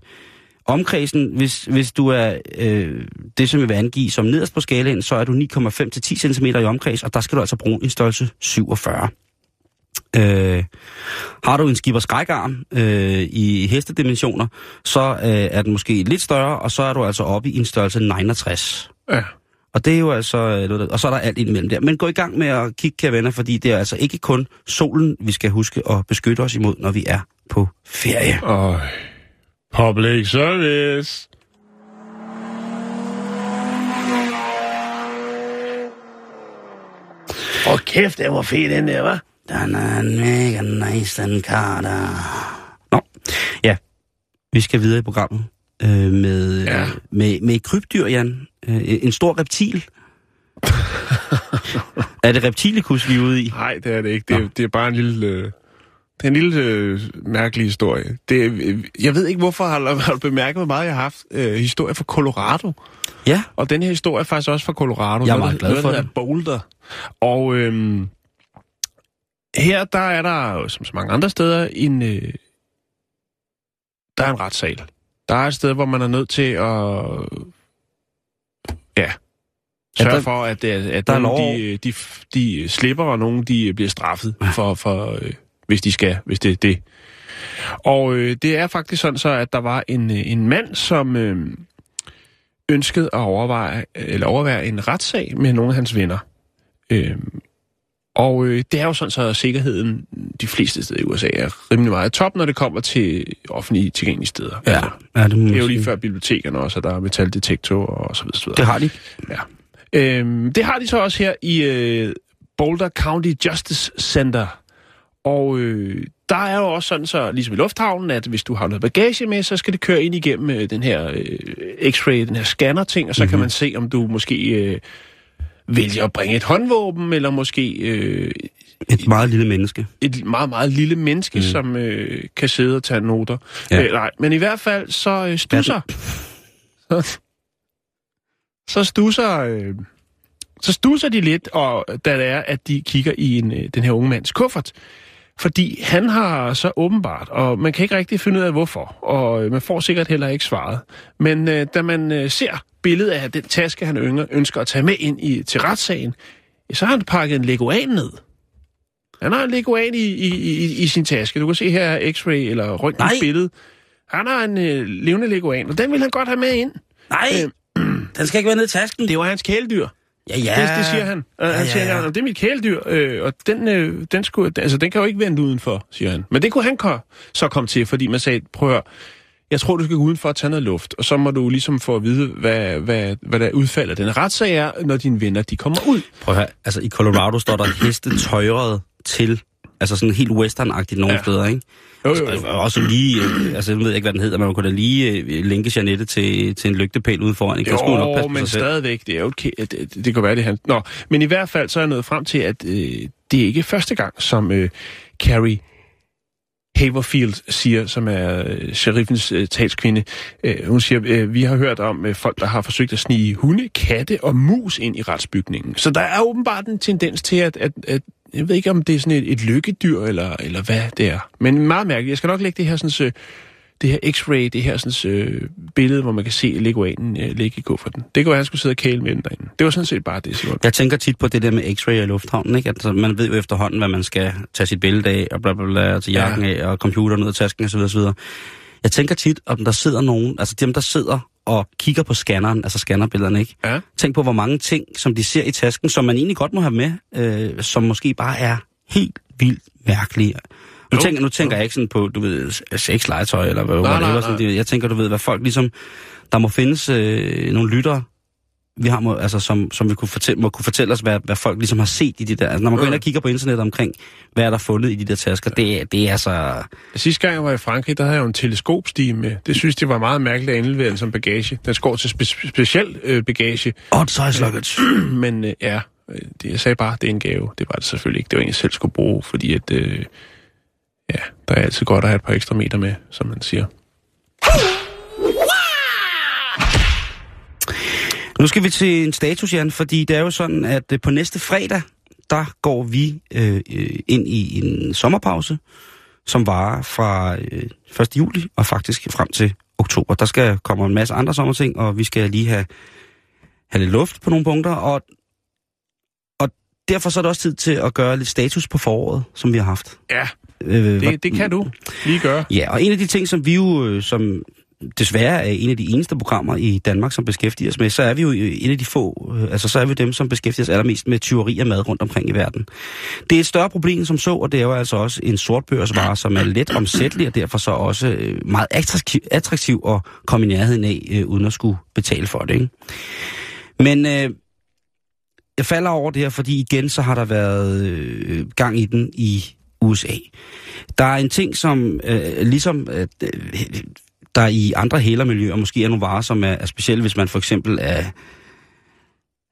Omkredsen, hvis, hvis du er øh, det, som jeg vil angive som nederst på skalaen, så er du 9,5 til 10 cm i omkreds, og der skal du altså bruge en størrelse 47. Øh, har du en skipper skrækarm øh, i hestedimensioner, så øh, er den måske lidt større, og så er du altså oppe i en størrelse 69. Ja. Og det er jo altså, øh, og så er der alt indimellem der. Men gå i gang med at kigge, kære venner, fordi det er altså ikke kun solen, vi skal huske at beskytte os imod, når vi er på ferie. Øj. Public service. Hvor kæft, det var fed, den der, var. Den er mega nice, den Carter. Nå, ja. Vi skal videre i programmet øh, med, Ja. ja. med, med et krybdyr, Jan. Øh, en stor reptil. er det reptilikus, vi er ude i? Nej, det er det ikke. Det, er, det er bare en lille... Øh, det er en lille øh, mærkelig historie. Det, øh, jeg ved ikke, hvorfor har du- har du bemærket, hvor meget jeg har haft øh, historie fra Colorado. Ja. Og den her historie er faktisk også fra Colorado. Jeg er meget glad for hedder Boulder. Og øhm, her, der er der, som så mange andre steder, en, øh, der er en retssal. Der er et sted, hvor man er nødt til at ja, sørge der- for, at, at, at der er nogle, lov. de, de, de slipper, og nogle de bliver straffet, for, for, øh, hvis de skal, hvis det er det. Og øh, det er faktisk sådan så, at der var en, øh, en mand, som øh, ønskede at overveje, eller overvære en retssag med nogle af hans venner. Øh, og øh, det er jo sådan så, at sikkerheden de fleste steder i USA er rimelig meget top, når det kommer til offentlige tilgængelige steder. Ja, Altså, ja det, det er jo lige før bibliotekerne også, at der er metaldetektor og så videre. Så videre. Det har de. Øhm, det har de så også her i øh, Boulder County Justice Center. Og øh, der er jo også sådan, så ligesom i lufthavnen, at hvis du har noget bagage med, så skal det køre ind igennem øh, den her øh, x-ray, den her scanner-ting, og så mm-hmm. kan man se, om du måske øh, vælger at bringe et håndvåben, eller måske øh, Et meget lille menneske. et meget, meget lille menneske, mm. som øh, kan sidde og tage noter. Ja. Ja. Øh, nej, men i hvert fald så øh, stusser... Så, så stusser... Øh, så stusser de lidt, og da det er, at de kigger i en, øh, den her unge mands kuffert. Fordi han har så åbenbart, og man kan ikke rigtig finde ud af hvorfor, og øh, man får sikkert heller ikke svaret. Men øh, da man øh, ser billedet af den taske, han ynger, ønsker at tage med ind i, til retssagen, så har han pakket en leguan ned. Han har en leguan i, i, i, i sin taske. Du kan se her er x-ray eller Nej. røntgenbillede. Han har en øh, levende leguan, og den vil han godt have med ind. Nej, den skal ikke være nede i tasken. Det var hans kæledyr. Ja, ja. Det, det siger han. Ja, han siger, ja. ja. det er mit kæledyr, øh, og den, øh, den, skulle, altså, den kan jo ikke vente udenfor, siger han. Men det kunne han så komme til, fordi man sagde, prøv at høre, jeg tror, du skal gå udenfor og tage noget luft, og så må du ligesom få at vide, hvad, hvad, hvad der udfalder den retssag er, når dine venner de kommer ud. Prøv at høre, altså i Colorado står der heste tøjret til, altså sådan helt western-agtigt nogle ja. Steder, ikke? Jo, jo, jo. Og også lige, øh, altså jeg ved ikke, hvad den hedder, men man kunne da lige øh, linke Janette til, til en lygtepæl ude foran, ikke? Skulle hun nok passe Jo, men stadigvæk, det er jo okay. Det, det, det kan være, det han. Nå, men i hvert fald så er jeg nået frem til, at øh, det er ikke første gang, som øh, Carrie Haverfield siger, som er øh, sheriffens øh, talskvinde. Øh, hun siger, øh, vi har hørt om øh, folk, der har forsøgt at snige hunde, katte og mus ind i retsbygningen. Så der er åbenbart en tendens til, at, at, at jeg ved ikke, om det er sådan et, et lykkedyr, eller, eller hvad det er. Men meget mærkeligt. Jeg skal nok lægge det her sådan, så, det her x-ray, det her sådan, øh, billede, hvor man kan se leguanen øh, ligge i kufferten. Det kunne være, at han skulle sidde og kæle med den derinde. Det var sådan set bare det, Simon. Jeg tænker tit på det der med x-ray i lufthavnen, ikke? Altså, man ved jo efterhånden, hvad man skal tage sit billede af, og bla bla bla, og tage jakken ja. af, og computeren ud af tasken, osv. osv. Jeg tænker tit, om der sidder nogen, altså dem, der sidder og kigger på scanneren, altså scannerbillederne, ikke? Ja. Tænk på, hvor mange ting, som de ser i tasken, som man egentlig godt må have med, øh, som måske bare er helt vildt mærkelige. Nu Jo, tænker, nu tænker jeg ikke sådan på, du ved, sexlegetøj, eller hvad, Nej, whatever, nej, sådan, nej. det- jeg tænker, du ved, hvad folk ligesom, der må findes øh, nogle lyttere, vi har, må, altså, som, som vi kunne fortælle, må kunne fortælle os, hvad, hvad folk ligesom har set i de der... Altså, når man går ind og kigger på internettet omkring, hvad er der fundet i de der tasker, det, det er så... Sidste gang jeg var i Frankrig, der havde jeg jo en teleskopstige med. Det synes jeg var meget mærkeligt at indlevere den som bagage. Den skår til spe- speciel øh, bagage. Odd size luggage. Men øh, ja, øh, det, jeg sagde bare, det er en gave. Det var det selvfølgelig ikke. Det var en, jeg selv skulle bruge, fordi at... Øh, ja, der er altid godt at have et par ekstra meter med, som man siger. Nu skal vi til en status, Jan, fordi det er jo sådan, at øh, på næste fredag, der går vi øh, øh, ind i en sommerpause, som varer fra øh, 1. juli og faktisk frem til oktober. Der skal komme en masse andre sommerting, og vi skal lige have, have lidt luft på nogle punkter, og, og derfor så er det også tid til at gøre lidt status på foråret, som vi har haft. Ja, Øh, det, det kan du lige gøre. Ja, og en af de ting, som vi jo, øh, som desværre er en af de eneste programmer i Danmark, som beskæftiger os med, så er vi jo en af de få, øh, altså så er vi dem, som beskæftiger os allermest med tyveri af mad rundt omkring i verden. Det er et større problem som så, og det er jo altså også en sortbørsvare, som er let omsættelig, og derfor så også øh, meget attraktiv, attraktiv at komme i nærheden af, øh, uden at skulle betale for det. Ikke? Men øh, jeg falder over det her, fordi igen så har der været øh, gang i den i USA. Der er en ting, som øh, ligesom øh, der i andre hælermiljøer måske er nogle varer, som er, er specielle, hvis man for eksempel er,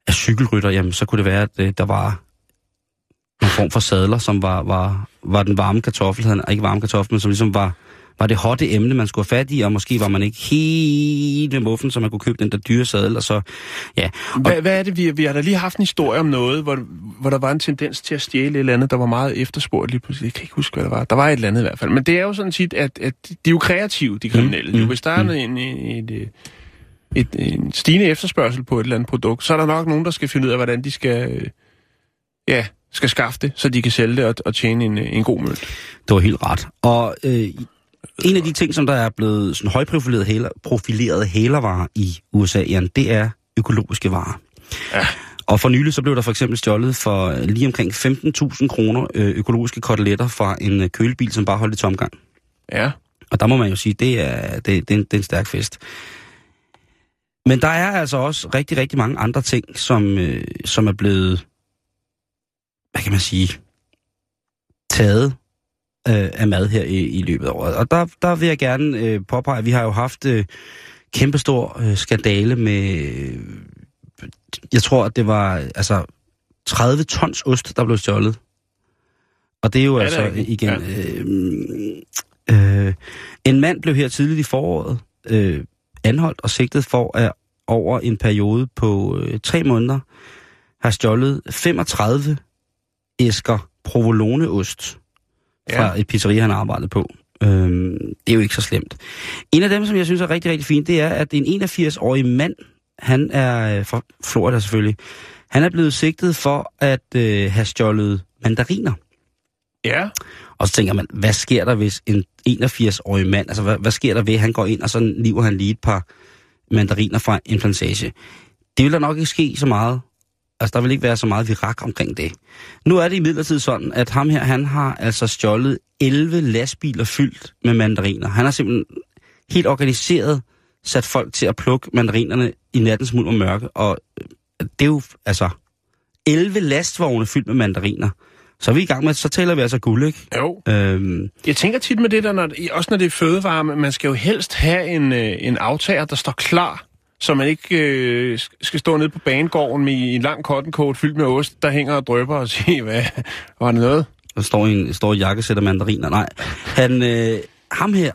er cykelrytter, jamen så kunne det være, at øh, der var en form for sadler, som var, var, var den varme kartoffel, ikke varme kartoffel, men som ligesom var var det hotte emne, man skulle have fat i, og måske var man ikke helt ved muffen, så man kunne købe den der dyre sadel, og så, ja. Og, hvad, hvad er det, vi, vi har da lige haft en historie om noget, hvor, hvor der var en tendens til at stjæle et eller andet, der var meget efterspurgt lige pludselig. Jeg kan ikke huske, hvad der var. Der var et eller andet i hvert fald. Men det er jo sådan set, at, at de er jo kreative, de kriminelle. Mm, mm, Hvis der er mm. en, et, et, et, en stigende efterspørgsel på et eller andet produkt, så er der nok nogen, der skal finde ud af, hvordan de skal, ja, skal skaffe det, så de kan sælge det og, og tjene en, en god mønt. Det var helt ret. Og øh, en af de ting, som der er blevet sådan højprofileret hæler, profileret hælervarer i USA, Jan, det er økologiske varer. Ja. Og for nylig så blev der for eksempel stjålet for lige omkring 15.000 kroner øh, økologiske koteletter fra en øh, kølebil, som bare holdt i tomgang. Ja. Og der må man jo sige, det er, det, det, er, en, det er en stærk fest. Men der er altså også rigtig, rigtig mange andre ting, som, øh, som er blevet, hvad kan man sige, taget øh, af mad her i, i løbet af året. Og der, der vil jeg gerne øh, påpege, at vi har jo haft øh, kæmpestor øh, skandale med, øh, jeg tror, at det var altså 30 tons ost, der blev stjålet. Og det er jo ja, altså er igen... Ja. Øh, øh, en mand blev her tidligt i foråret øh, anholdt og sigtet for at over en periode på øh, tre måneder har stjålet 35 æsker provoloneost fra ja. et pizzeria, han arbejdede på. Øhm, det er jo ikke så slemt. En af dem, som jeg synes er rigtig, rigtig fint, det er, at en 81-årig mand, han er øh, fra Florida selvfølgelig, han er blevet sigtet for at øh, have stjålet mandariner. Ja. Og så tænker man, hvad sker der, hvis en 81-årig mand, altså hvad, hvad sker der ved, at han går ind, og så lever han lige et par mandariner fra en plantage? Det vil der nok ikke ske så meget. Altså, der vil ikke være så meget virak omkring det. Nu er det imidlertid sådan, at ham her, han har altså stjålet 11 lastbiler fyldt med mandariner. Han har simpelthen helt organiseret sat folk til at plukke mandarinerne i nattens mulm og mørke. Og øh, det er jo, altså, 11 lastvogne fyldt med mandariner. Så er vi i gang med, så taler vi altså guld, ikke? Jo. Øhm. Jeg tænker tit med det der, når, også når det er fødevare, man skal jo helst have en, øh, en aftager, der står klar så man ikke øh, skal stå nede på banegården med en lang cotton coat fyldt med ost, der hænger og drøber og sige, hvad var det noget? Der står en står jakkesæt af mandariner. Nej, han, øh, ham her,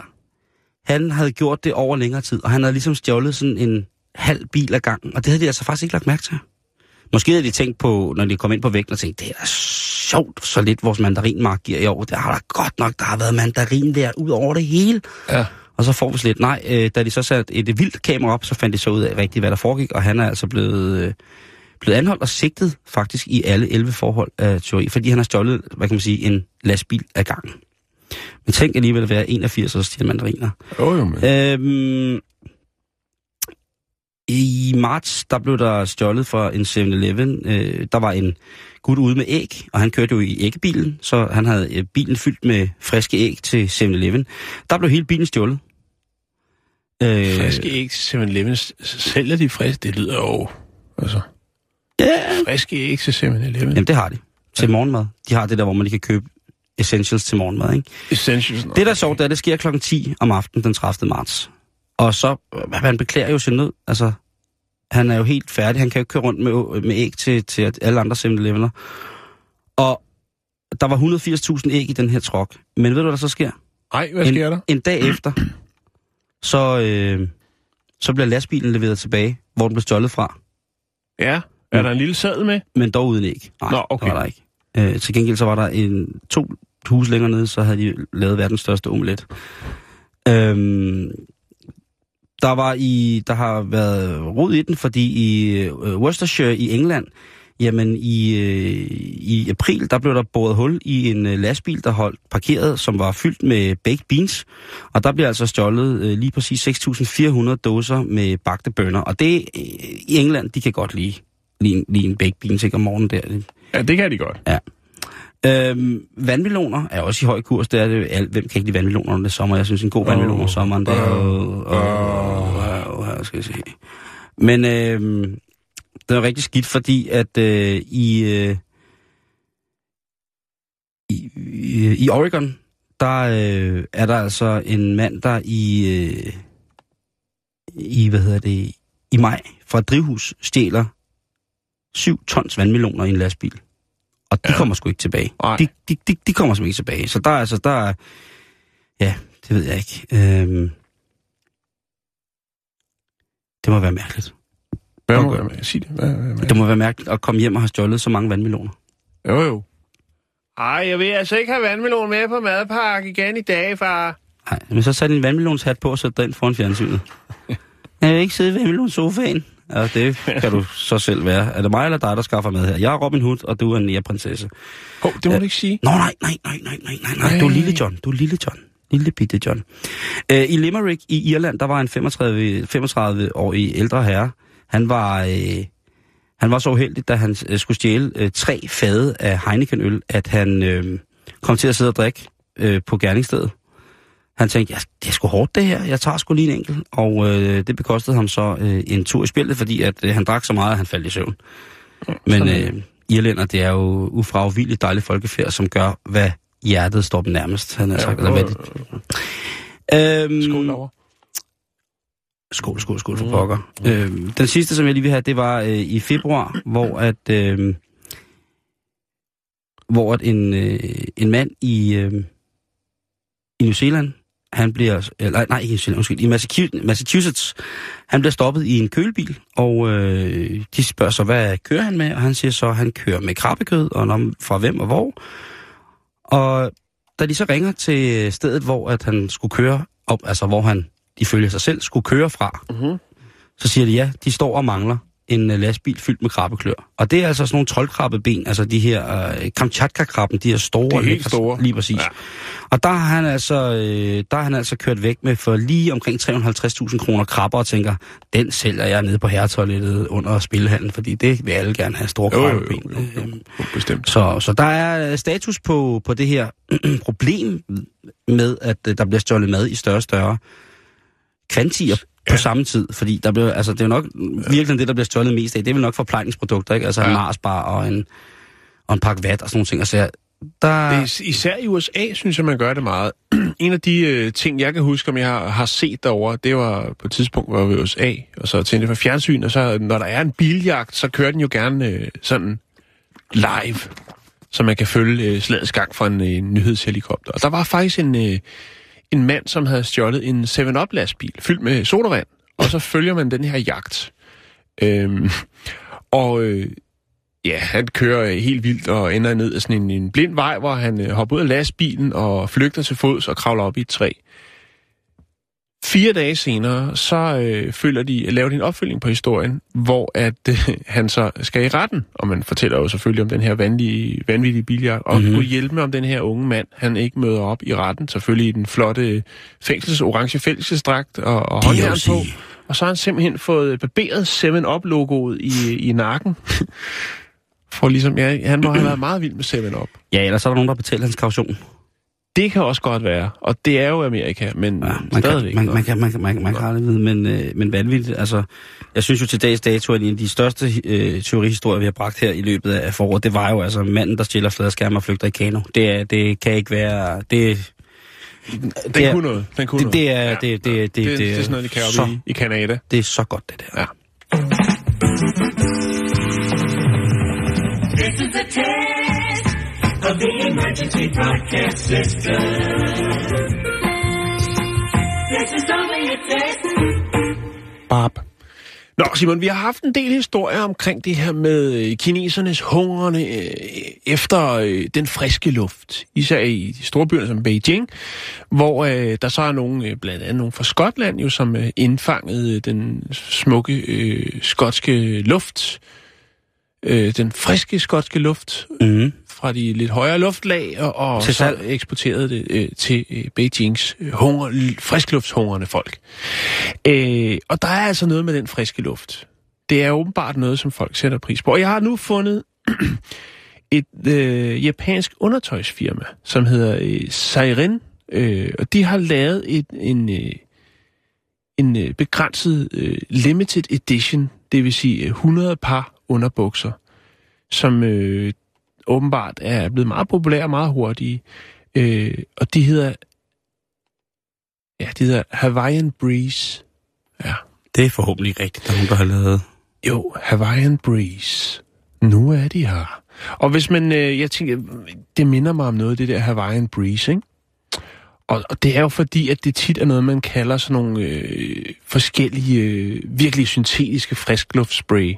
han havde gjort det over længere tid, og han havde ligesom stjålet sådan en halv bil ad gangen, og det havde de altså faktisk ikke lagt mærke til. Måske havde de tænkt på, når de kom ind på vægten og tænkte, det er sjovt, så lidt vores mandarinmark giver i år. Det har da godt nok, der har været mandarin der ud over det hele. Ja. Og så får vi lidt nej. Øh, da de så satte et vildt kamera op, så fandt de så ud af rigtigt, hvad der foregik, og han er altså blevet, øh, blevet anholdt og sigtet faktisk i alle 11 forhold af teori, fordi han har stjålet, hvad kan man sige, en lastbil af gangen. Men tænk alligevel at være 81 og stjæle mandariner. Jo, jo, men. Øhm, I marts, der blev der stjålet fra en 7-Eleven. Øh, der var en gut ude med æg, og han kørte jo i æggebilen, så han havde øh, bilen fyldt med friske æg til 7-Eleven. Der blev hele bilen stjålet. Øh, friske æg til 7-Eleven. Sælger de friske? Det lyder jo... Altså, ja. Friske æg til 7-Eleven. Jamen, det har de. Til ja. morgenmad. De har det der, hvor man lige kan købe essentials til morgenmad, ikke? Essentials? Det, der er sjovt, det er, det sker kl. 10 om aftenen den 30. marts. Og så, han beklager jo sin nød. Altså, han er jo helt færdig. Han kan jo ikke køre rundt med, med æg til, til alle andre 7 Og der var 180.000 æg i den her trok. Men ved du, hvad der så sker? Nej, hvad sker en, der? En dag efter, så, øh, så bliver lastbilen leveret tilbage, hvor den blev stjålet fra. Ja, er der en lille sædel med? Men dog uden æg. Nej, Nå, okay. det var der ikke. Øh, til gengæld så var der en to hus længere nede, så havde de lavet verdens største omelet. Øhm, der var i, der har været rod i den, fordi i uh, Worcestershire i England, Jamen, i, øh, i april, der blev der boret hul i en øh, lastbil, der holdt parkeret, som var fyldt med baked beans. Og der blev altså stjålet øh, lige præcis 6.400 dåser med bagte bønner. Og det, øh, i England, de kan godt lide, lide, lide en baked beans, ikke om morgenen der. Ja, det kan de godt. Ja. Øhm, vandmeloner er også i høj kurs. Det er det, al, hvem kan ikke lide vandmeloner, når det er sommer? Jeg synes, en god vandmelon om sommeren, det er jo... Åh, skal jeg se. Men øhm, det er rigtig skidt, fordi at øh, i, øh, i, i, i Oregon, der øh, er der altså en mand, der i, øh, i, hvad hedder det, i maj fra et drivhus stjæler 7 tons vandmeloner i en lastbil. Og de. Ja. kommer sgu ikke tilbage. Nej. De, de, de, de kommer sgu ikke tilbage. Så der er altså, der er, ja, det ved jeg ikke. Øhm, det må være mærkeligt. Hvad må jeg med? Sig det. Hvad, hvad, hvad? Det må være mærkeligt at komme hjem og have stjålet så mange vandmeloner. Jo, jo. Ej, jeg vil altså ikke have vandmelon med på madpakke igen i dag, far. Nej, men så sæt en vandmelonshat på og sæt den foran fjernsynet. Jeg vil ikke sidde i vandmelonsofaen. Ja, det kan du så selv være. Er det mig eller dig, der skaffer mad her? Jeg er Robin Hood, og du er en næreprinsesse. Hov, det må du ikke sige. Nå, nej, nej, nej, nej, nej, nej, nej. Du er lille John. Du er lille John. Lille bitte John. Øh, I Limerick i Irland, der var en 35, 35-årig ældre herre. Han var, øh, han var så uheldig, da han øh, skulle stjæle øh, tre fade af Heineken-øl, at han øh, kom til at sidde og drikke øh, på gerningsstedet. Han tænkte, ja, det er sgu hårdt det her, jeg tager sgu lige en enkelt. Og øh, det bekostede ham så øh, en tur i spillet, fordi at øh, han drak så meget, at han faldt i søvn. Men øh, irlænder, det er jo ufravilligt dejligt folkefærd, som gør, hvad hjertet står dem nærmest. Han Ja, sagt, eller hvad det... Øhm, Skål derovre. Skål, skål, skål for pokker. Øhm, den sidste, som jeg lige vil have, det var øh, i februar, hvor at... Øh, hvor at en, øh, en mand i, øh, i New Zealand, han bliver, eller, nej, ikke i New Zealand, undskyld, i Massachusetts, han bliver stoppet i en kølebil, og øh, de spørger så, hvad kører han med? Og han siger så, at han kører med krabbekød, og når, fra hvem og hvor. Og da de så ringer til stedet, hvor at han skulle køre op, altså hvor han ifølge sig selv skulle køre fra, Mhm. så siger de ja, de står og mangler en øh, lastbil fyldt med krabbeklør. Og det er altså sådan nogle troldkrabbeben, altså de her øh, Kamchatka-krabben, de her store. De er helt store. Lige præcis. Ja. Og der har han altså, øh, der har han altså kørt væk med for lige omkring 350.000 kroner krabber og tænker, den sælger jeg nede på herretoilettet under spillehallen, fordi det vil alle gerne have store Jo, jo, jo, krabbeben. jo, jo, Øhm, jo, bestemt. så, så der er status på, på det her problem med, at øh, der bliver stjålet mad i større og større kvantier på Ja. samme tid. Fordi der bliver, altså, det er jo nok virkelig det, der bliver stjålet mest af. Det er vel nok forplejningsprodukter, ikke? Altså ja. En Marsbar og en, og en pakke vat og sådan nogle ting. Altså, der, er, især i USA, synes jeg, man gør det meget. en af de øh, ting, jeg kan huske, om jeg har, har set derovre, det var på et tidspunkt, hvor jeg var i USA, og så tændte jeg for fjernsyn, og så når der er en biljagt, så kører den jo gerne øh, sådan live, så man kan følge øh, slagets gang fra en øh, nyhedshelikopter. Og der var faktisk en, øh, en mand, som havde stjålet en 7-Up-lastbil fyldt med sodavand, og så følger man den her jagt. Øhm, og øh, ja, han kører helt vildt og ender ned ad sådan en, en blind vej, hvor han øh, hopper ud af lastbilen og flygter til fods og kravler op i et træ. Fire dage senere, så øh, følger de, laver de en opfølging på historien, hvor at øh, han så skal i retten, og man fortæller jo selvfølgelig om den her vanvittige, vanvittige biljagt, og Mhm. mm-hmm. kunne hjælpe med om den her unge mand, han ikke møder op i retten, selvfølgelig i den flotte fængsels, orange fængselsdragt og, og er håndjern på. Og så har han simpelthen fået barberet 7-Up-logoet i, i nakken. For ligesom, ja, han må have været meget vild med 7-Up. ja, ellers er der nogen, der betaler hans kaution. Det kan også godt være, og det er jo Amerika, men Ja, man, stadigvæk. kan, man, man, kan, man, kan, man, kan, man kan aldrig vide, men, øh, men vanvittigt. Altså, jeg synes jo til dags dato, at en af de største øh, teorihistorier, vi har bragt her i løbet af foråret, det var jo altså manden, der stjæler fladskærme og flygter i kano. Det, er, det kan ikke være... Det, den det er- kunne noget. Den kunne det, noget. det, er, det, det, det, det, det, det, er sådan noget, de kan så, i, i Canada. det er så godt, det der. Ja. This is a test of the emergency broadcast system. This is only a test. Bob. Nå, Simon, vi har haft en del historier omkring det her med øh, kinesernes hungrende øh, efter øh, den friske luft. Især i de store byer som Beijing, hvor øh, der så er nogen, blandt andet nogen fra Skotland, jo, som øh, indfangede den smukke øh, skotske luft. øh, den friske skotske luft Mm fra de lidt højere luftlag, og, og Til så eksporterede det øh, til øh, Beijings øh, hunger, frisklufthungrende folk. Øh, og der er altså noget med den friske luft. Det er åbenbart noget, som folk sætter pris på. Og jeg har nu fundet et øh, japansk undertøjsfirma, som hedder øh, Seiren, øh, og de har lavet et, en, øh, en øh, begrænset øh, limited edition, det vil sige øh, 100 par underbukser, som øh, åbenbart er blevet meget populære meget hurtige. Øh, og de hedder, ja, de hedder Hawaiian Breeze. Ja. Det er forhåbentlig rigtigt, der er nogen, der har lavet. Jo, Hawaiian Breeze. Nu er de her. Og hvis man, øh, jeg tænker, det minder mig om noget, det der Hawaiian Breeze, ikke? Og, og det er jo fordi, at det tit er noget, man kalder sådan nogle øh, forskellige, øh, virkelig syntetiske friskluftsspray,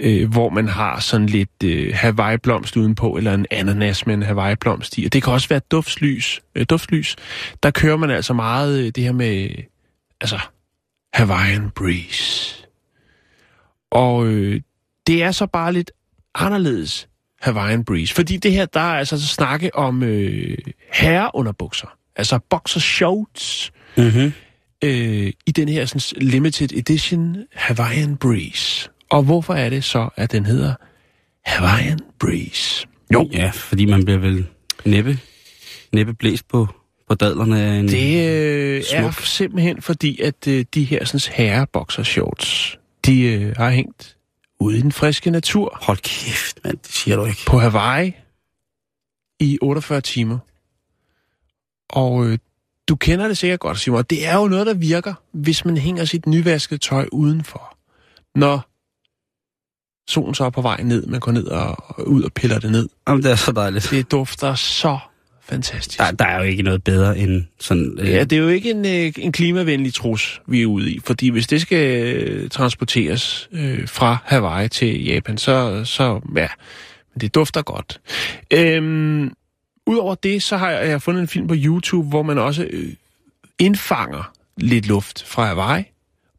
øh, hvor man har sådan lidt øh, Hawaii-blomst udenpå, eller en ananas med en Hawaii-blomst i. Og det kan også være duftlys. Øh, duftlys. Der kører man altså meget øh, det her med, altså, Hawaiian Breeze. Og øh, det er så bare lidt anderledes Hawaiian Breeze. Fordi det her, der er altså så snakke om øh, herreunderbukser. Altså boxer shorts Mm-hmm. øh, i den her sådan, limited edition Hawaiian Breeze. Og hvorfor er det så, at den hedder Hawaiian Breeze? Jo, Ja, fordi man bliver vel næppe, næppe blæst på, på dadlerne af en... det øh, er simpelthen fordi, at øh, de her sådan, herreboxer shorts, de øh, har hængt ude i den friske natur Hold kæft, mand, det siger du ikke. på Hawaii i 48 timer. Og øh, du kender det sikkert godt, Simon. Det er jo noget, der virker, hvis man hænger sit nyvaskede tøj udenfor. Når solen så er på vej ned, man går ned og, og ud og piller det ned. Jamen, det er så dejligt. Det dufter så fantastisk. Der, der er jo ikke noget bedre end sådan... Øh, Ja, det er jo ikke en, øh, en klimavenlig trus, vi er ude i. Fordi hvis det skal øh, transporteres øh, fra Hawaii til Japan, så, så ja, det dufter godt. Øhm, Udover det, så har jeg, jeg har fundet en film på YouTube, hvor man også øh, indfanger lidt luft fra Hawaii,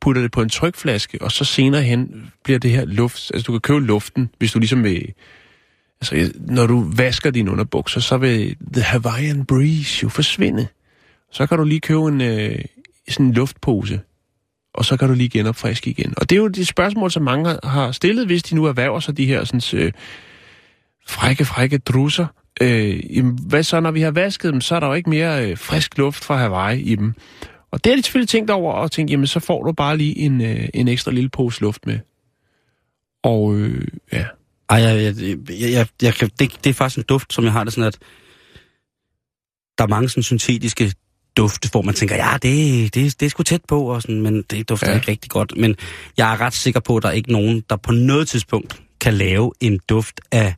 putter det på en trykflaske, og så senere hen bliver det her luft... Altså, du kan købe luften, hvis du ligesom vil... Altså, når du vasker dine underbukser, så vil The Hawaiian Breeze jo forsvinde. Så kan du lige købe en øh, sådan en luftpose, og så kan du lige genopfriske igen. Og det er jo det spørgsmål, som mange har- stillet, hvis de nu erhverver sig de her sådan, øh, frække, frække drusser. Øh, jamen, hvad så, når vi har vasket dem, så er der jo ikke mere øh, frisk luft fra Hawaii i dem. Og det er de selvfølgelig tænkt over, og tænkt, jamen så får du bare lige en, øh, en ekstra lille pose luft med. Og øh, ja, Ej, jeg, jeg, jeg, jeg, jeg, kan- det, det er faktisk en duft, som jeg har det sådan, at der er mange sådan syntetiske dufte, hvor man tænker, ja, det, det, det er sgu tæt på, og sådan, men det dufter Ja. ja. ikke rigtig godt. Men jeg er ret sikker på, at der er ikke nogen, der på noget tidspunkt kan lave en duft af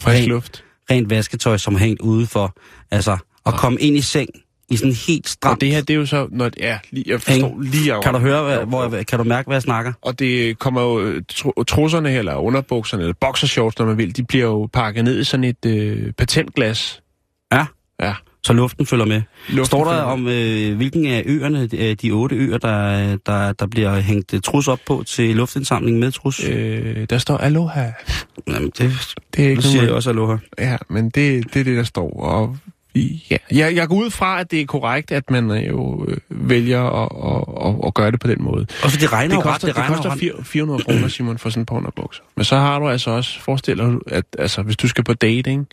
frisk Ren- luft. rent vasketøj, som er hængt ude for. Altså, at komme ind i seng i sådan helt stramt. Og det her, det er jo så, når er, lige, jeg forstår lige af- Kan du høre, hvad, hvor, jeg- kan du mærke, hvad jeg snakker? Og det kommer jo, øh, tr- trusserne eller underbukserne, eller boxershorts, når man vil, de bliver jo pakket ned i sådan et øh, patentglas. Ja. Ja. Så luften følger med. Luften Står der om, øh, hvilken af øerne, øh, de otte øer, der, der, der bliver hængt øh, trus op på til luftindsamling med trus? Øh. Der står aloha. Jamen, det, Det er ikke siger jeg også aloha. Ja, men det, det er det, der står. Og ja. jeg, jeg går ud fra, at det er korrekt, at man øh, jo øh, vælger at, at, at, at gøre det på den måde. Og for det regner Det jo ret, koster, det det koster jo ret. fire- 400 kroner, Simon, for sådan en par underbukser. Men så har du altså også, forestil dig, at altså, hvis du skal på dating,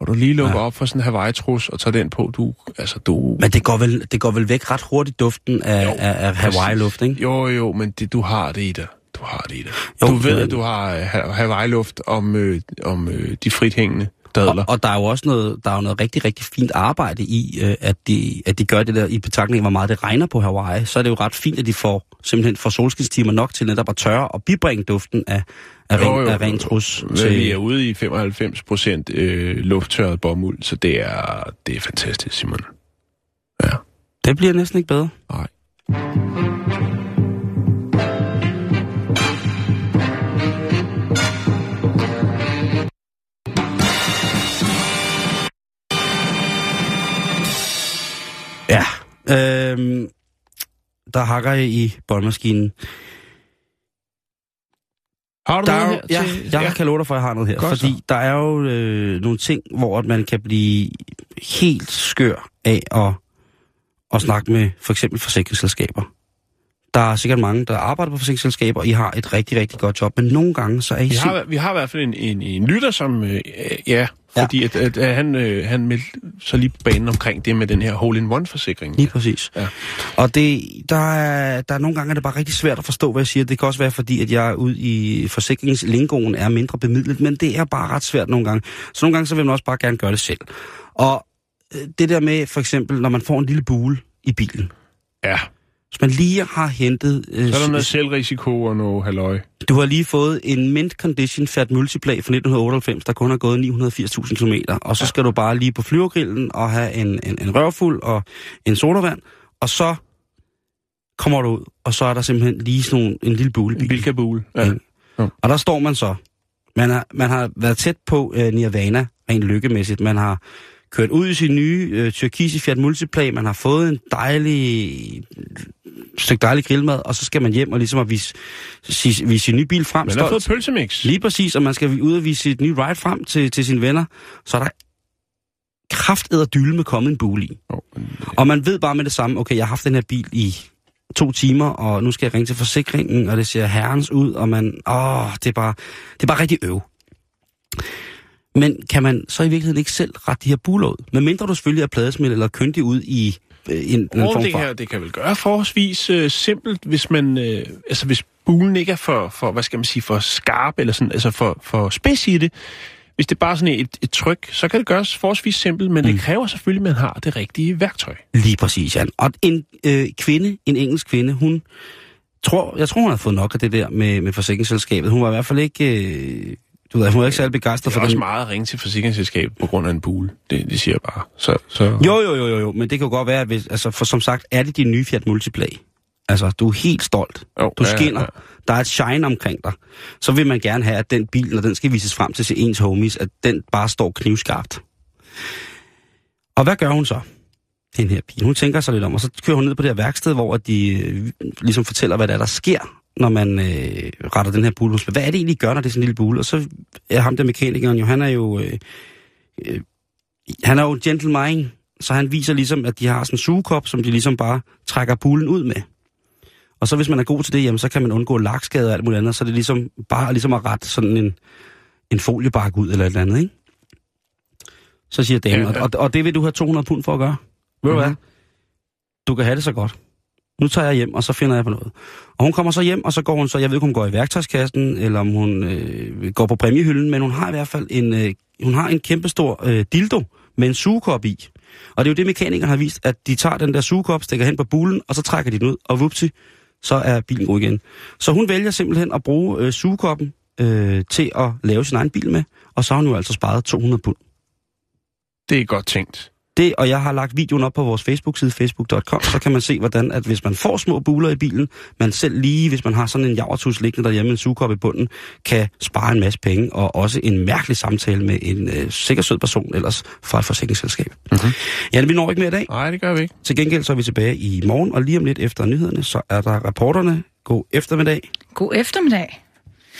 og du lige lukker ja. Op for sådan en Hawaii-trus og tager den på, du, altså du... Men det går, vel, det går vel væk ret hurtigt, duften af, Jo, af, af Hawaii-luft, ikke? Jo, jo, men det, du har det i dig. Du har det i dig. Jo, du ved, at du har øh, Ha- Hawaii-luft om, øh, om øh, de frit hængende dadler. Og, og der er jo også noget, der er jo noget rigtig, rigtig fint arbejde i, øh, at, de, at de gør det der i betragtning af, hvor meget det regner på Hawaii. Så er det jo ret fint, at de får simpelthen får solskinstimer nok til netop at tørre og bibringe duften af, af, Jo, ren, jo, af ren jo. trus. Men Vi er ude i 95 procent øh, lufttørret bomuld, så det er, det er fantastisk, Simon. Ja. Det bliver næsten ikke bedre. Nej. Øhm, der hakker jeg i boldmaskinen. Har du Der noget er her jo, ja, til... jeg kan love dig for, at jeg har noget her. Godt fordi så. der er jo øh, nogle ting, hvor man kan blive helt skør af at, at snakke med for eksempel forsikringsselskaber. Der er sikkert mange, der arbejder på forsikringsselskaber, og I har et rigtig, rigtig godt job. Men nogle gange, så er I Vi har, vi har i hvert fald en, en, en lytter, som... Øh, ja, fordi At, at, at han, øh, han meldte så lige på banen omkring det med den her hole-in-one-forsikring. Lige præcis. Ja. Og det, der, er, der er nogle gange, er det bare rigtig svært at forstå, hvad jeg siger. Det kan også være, fordi at jeg ude i forsikringslingoen er mindre bemidlet, men det er bare ret svært nogle gange. Så nogle gange, så vil man også bare gerne gøre det selv. Og øh, det der med, for eksempel, når man får en lille bule i bilen, Ja, hvis man lige har hentet... Øh, så er der noget selvrisiko og noget halløj. Du har lige fået en mint condition Fiat Multipla fra 1998, der kun har gået 980.000 km, og så skal du bare lige på flyvergrillen og have en, en, en rørfuld og en sodavand, og så kommer du ud, og så er der simpelthen lige sådan nogle, en lille bule En bilkabule. Ja. Ja. Og der står man så. Man har, man har været tæt på øh, Nirvana, rent lykkemæssigt. Man har kørt ud i sin nye øh, tyrkise Fiat Multipla, man har fået en dejlig stykke dejlig grillmad, og så skal man hjem og ligesom at vise, vise, vise sin nye bil frem. Man har fået pølsemix. Lige præcis, og man skal ud og vise sit nye ride frem til, til sine venner, så er der kraftedder dylle med kommet en bule i. Oh, men, Og man ved bare med det samme, okay, jeg har haft den her bil i to timer, og nu skal jeg ringe til forsikringen, og det ser herrens ud, og man, åh, det er bare, det er bare rigtig øv. Men kan man så i virkeligheden ikke selv rette de her buler ud? Men mindre du selvfølgelig er pladesmidt eller køndig ud i øh, en, en form det, kan, det kan vel gøre forholdsvis øh, simpelt, hvis man, øh, altså hvis bulen ikke er for, for, hvad skal man sige, for skarp, eller sådan, altså for, for spids i det. Hvis det er bare sådan et, et tryk, så kan det gøres forholdsvis simpelt, men mm. det kræver selvfølgelig, at man har det rigtige værktøj. Lige præcis, Jan. Og en øh, kvinde, en engelsk kvinde, hun tror, jeg tror, hun har fået nok af det der med, med forsikringsselskabet. Hun var i hvert fald ikke, øh, du ved, hun var ikke særlig begejstret Det er for også meget at ringe til forsikringsselskabet på grund af en bule. Det, det siger jeg bare. Så, så... Jo, jo, jo, jo, jo, men det kan jo godt være, at hvis, altså, for som sagt, er det din nye Fiat Multipla. Altså, du er helt stolt. Jo, Du ja, skinner. ja. Der er et shine omkring dig. Så vil man gerne have, at den bil, når den skal vises frem til ens homies, at den bare står knivskarpt. Og hvad gør hun så? Den her bil. Hun tænker sig lidt om, og så kører hun ned på det her værksted, hvor de øh, ligesom fortæller, hvad der, er, der sker, når man øh, retter den her bule. Hvad er det egentlig, I gør, når det er sådan en lille bule? Og så er ham der mekanikeren jo, han er jo... Øh, øh, han er jo en gentleman, så han viser ligesom, at de har sådan en sugekop, som de ligesom bare trækker bulen ud med. Og så hvis man er god til det, jamen, så kan man undgå lakskade og alt muligt andet, så er det ligesom bare ligesom at rette sådan en, en foliebark ud eller et eller andet, ikke? Så siger damen, Ja, ja, ja. ja. Og, og det vil du have 200 pund for at gøre. Ved du hvad? Mhm. Du kan have det så godt. Nu tager jeg hjem, og så finder jeg på noget. Og hun kommer så hjem, og så går hun så, jeg ved ikke, om hun går i værktøjskassen, eller om hun øh, går på præmiehylden, men hun har i hvert fald en, øh, hun har en kæmpestor øh, dildo med en sugekop i. Og det er jo det, mekanikeren har vist, at de tager den der sugekop, stikker hen på bulen, og så trækker de den ud, og vupti, så er bilen god igen. Så hun vælger simpelthen at bruge øh, sugekoppen øh, til at lave sin egen bil med, og så har hun jo altså sparet 200 pund. Det er godt tænkt. Det, og jeg har lagt videoen op på vores Facebook-side, facebook.com, så kan man se, hvordan at hvis man får små buler i bilen, man selv lige, hvis man har sådan en javertus liggende derhjemme, en sugekop i bunden, kan spare en masse penge, og også en mærkelig samtale med en øh, sikker sød person ellers fra et forsikringsselskab. Mm-hmm. Ja, vi når ikke mere i dag. Nej, det gør vi ikke. Til gengæld så er vi tilbage i morgen, og lige om lidt efter nyhederne, så er der rapporterne. God eftermiddag, God eftermiddag.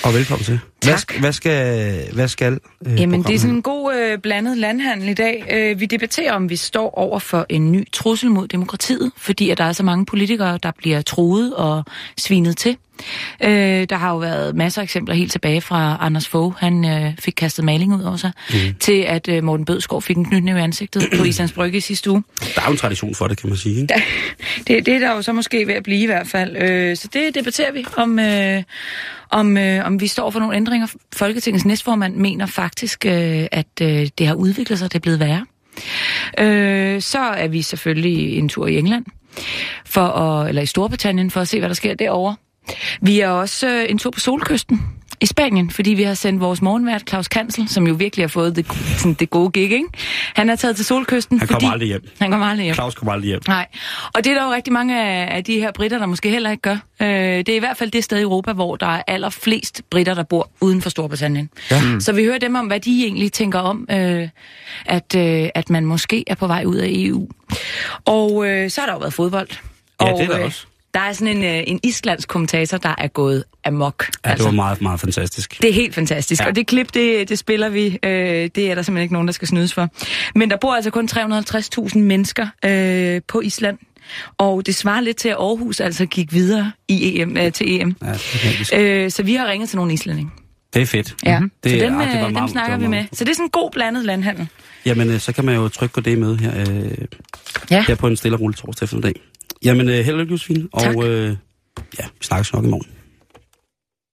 og velkommen til. Hvad, Tak. sk- hvad skal, hvad skal øh, Jamen, det er sådan en god øh, blandet landhandel i dag. Øh, vi debatterer, om vi står over for en ny trussel mod demokratiet, fordi at der er så mange politikere, der bliver troet og svinet til. Øh, der har jo været masser af eksempler helt tilbage fra Anders Fogh. Han øh, fik kastet maling ud over sig, mm. til at øh, Morten Bødskov fik en knytnæve i ansigtet på Islands Brygge i sidste uge. Der er jo en tradition for det, kan man sige. Ikke? Det, det er der jo så måske ved at blive i hvert fald. Øh, så det debatterer vi, om, øh, om, øh, om vi står for nogle ændringer. Folketingets næstformand mener faktisk, øh, at øh, det har udviklet sig, det er blevet værre. Øh, så er vi selvfølgelig en tur i England, for at, eller i Storbritannien, for at se, hvad der sker derovre. Vi er også øh, en tur på Solkysten i Spanien, fordi vi har sendt vores morgenvært Claus Kansel, som jo virkelig har fået det, sådan, det gode gig, ikke? Han er taget til Solkysten, Han fordi... kommer aldrig hjem. Han kommer aldrig hjem. Claus kommer aldrig hjem. Nej, og det er der jo rigtig mange af, af de her britter, der måske heller ikke gør. Øh, det er i hvert fald det sted i Europa, hvor der er allerflest britter, der bor uden for Storbritannien. Ja. Mm. Så vi hører dem om, hvad de egentlig tænker om, øh, at, øh, at man måske er på vej ud af EU. Og øh, så har der jo været fodbold. Ja, og, det er der øh, også. Der er sådan en, øh, en islandsk kommentator, der er gået amok. Ja, det var meget, meget fantastisk. Det er helt fantastisk, ja. Og det klip, det, det spiller vi. Øh, det er der simpelthen ikke nogen, der skal snydes for. Men der bor altså kun 350.000 mennesker øh, på Island, og det svarer lidt til, at Aarhus altså gik videre i EM, øh, til EM. Ja, det. Øh, så vi har ringet til nogle islændinge. det er fedt. Ja, Mhm. det, så dem, ah, det var øh, dem meget- snakker det vi med. Så det er sådan en god blandet landhandel. Jamen, øh, så kan man jo trykke på det med her, øh, Ja. her på en stille og rolig torsdag eftermiddag. Jamen, øh, held og lykke, Josefine. Og øh, ja, vi snakkes nok i morgen.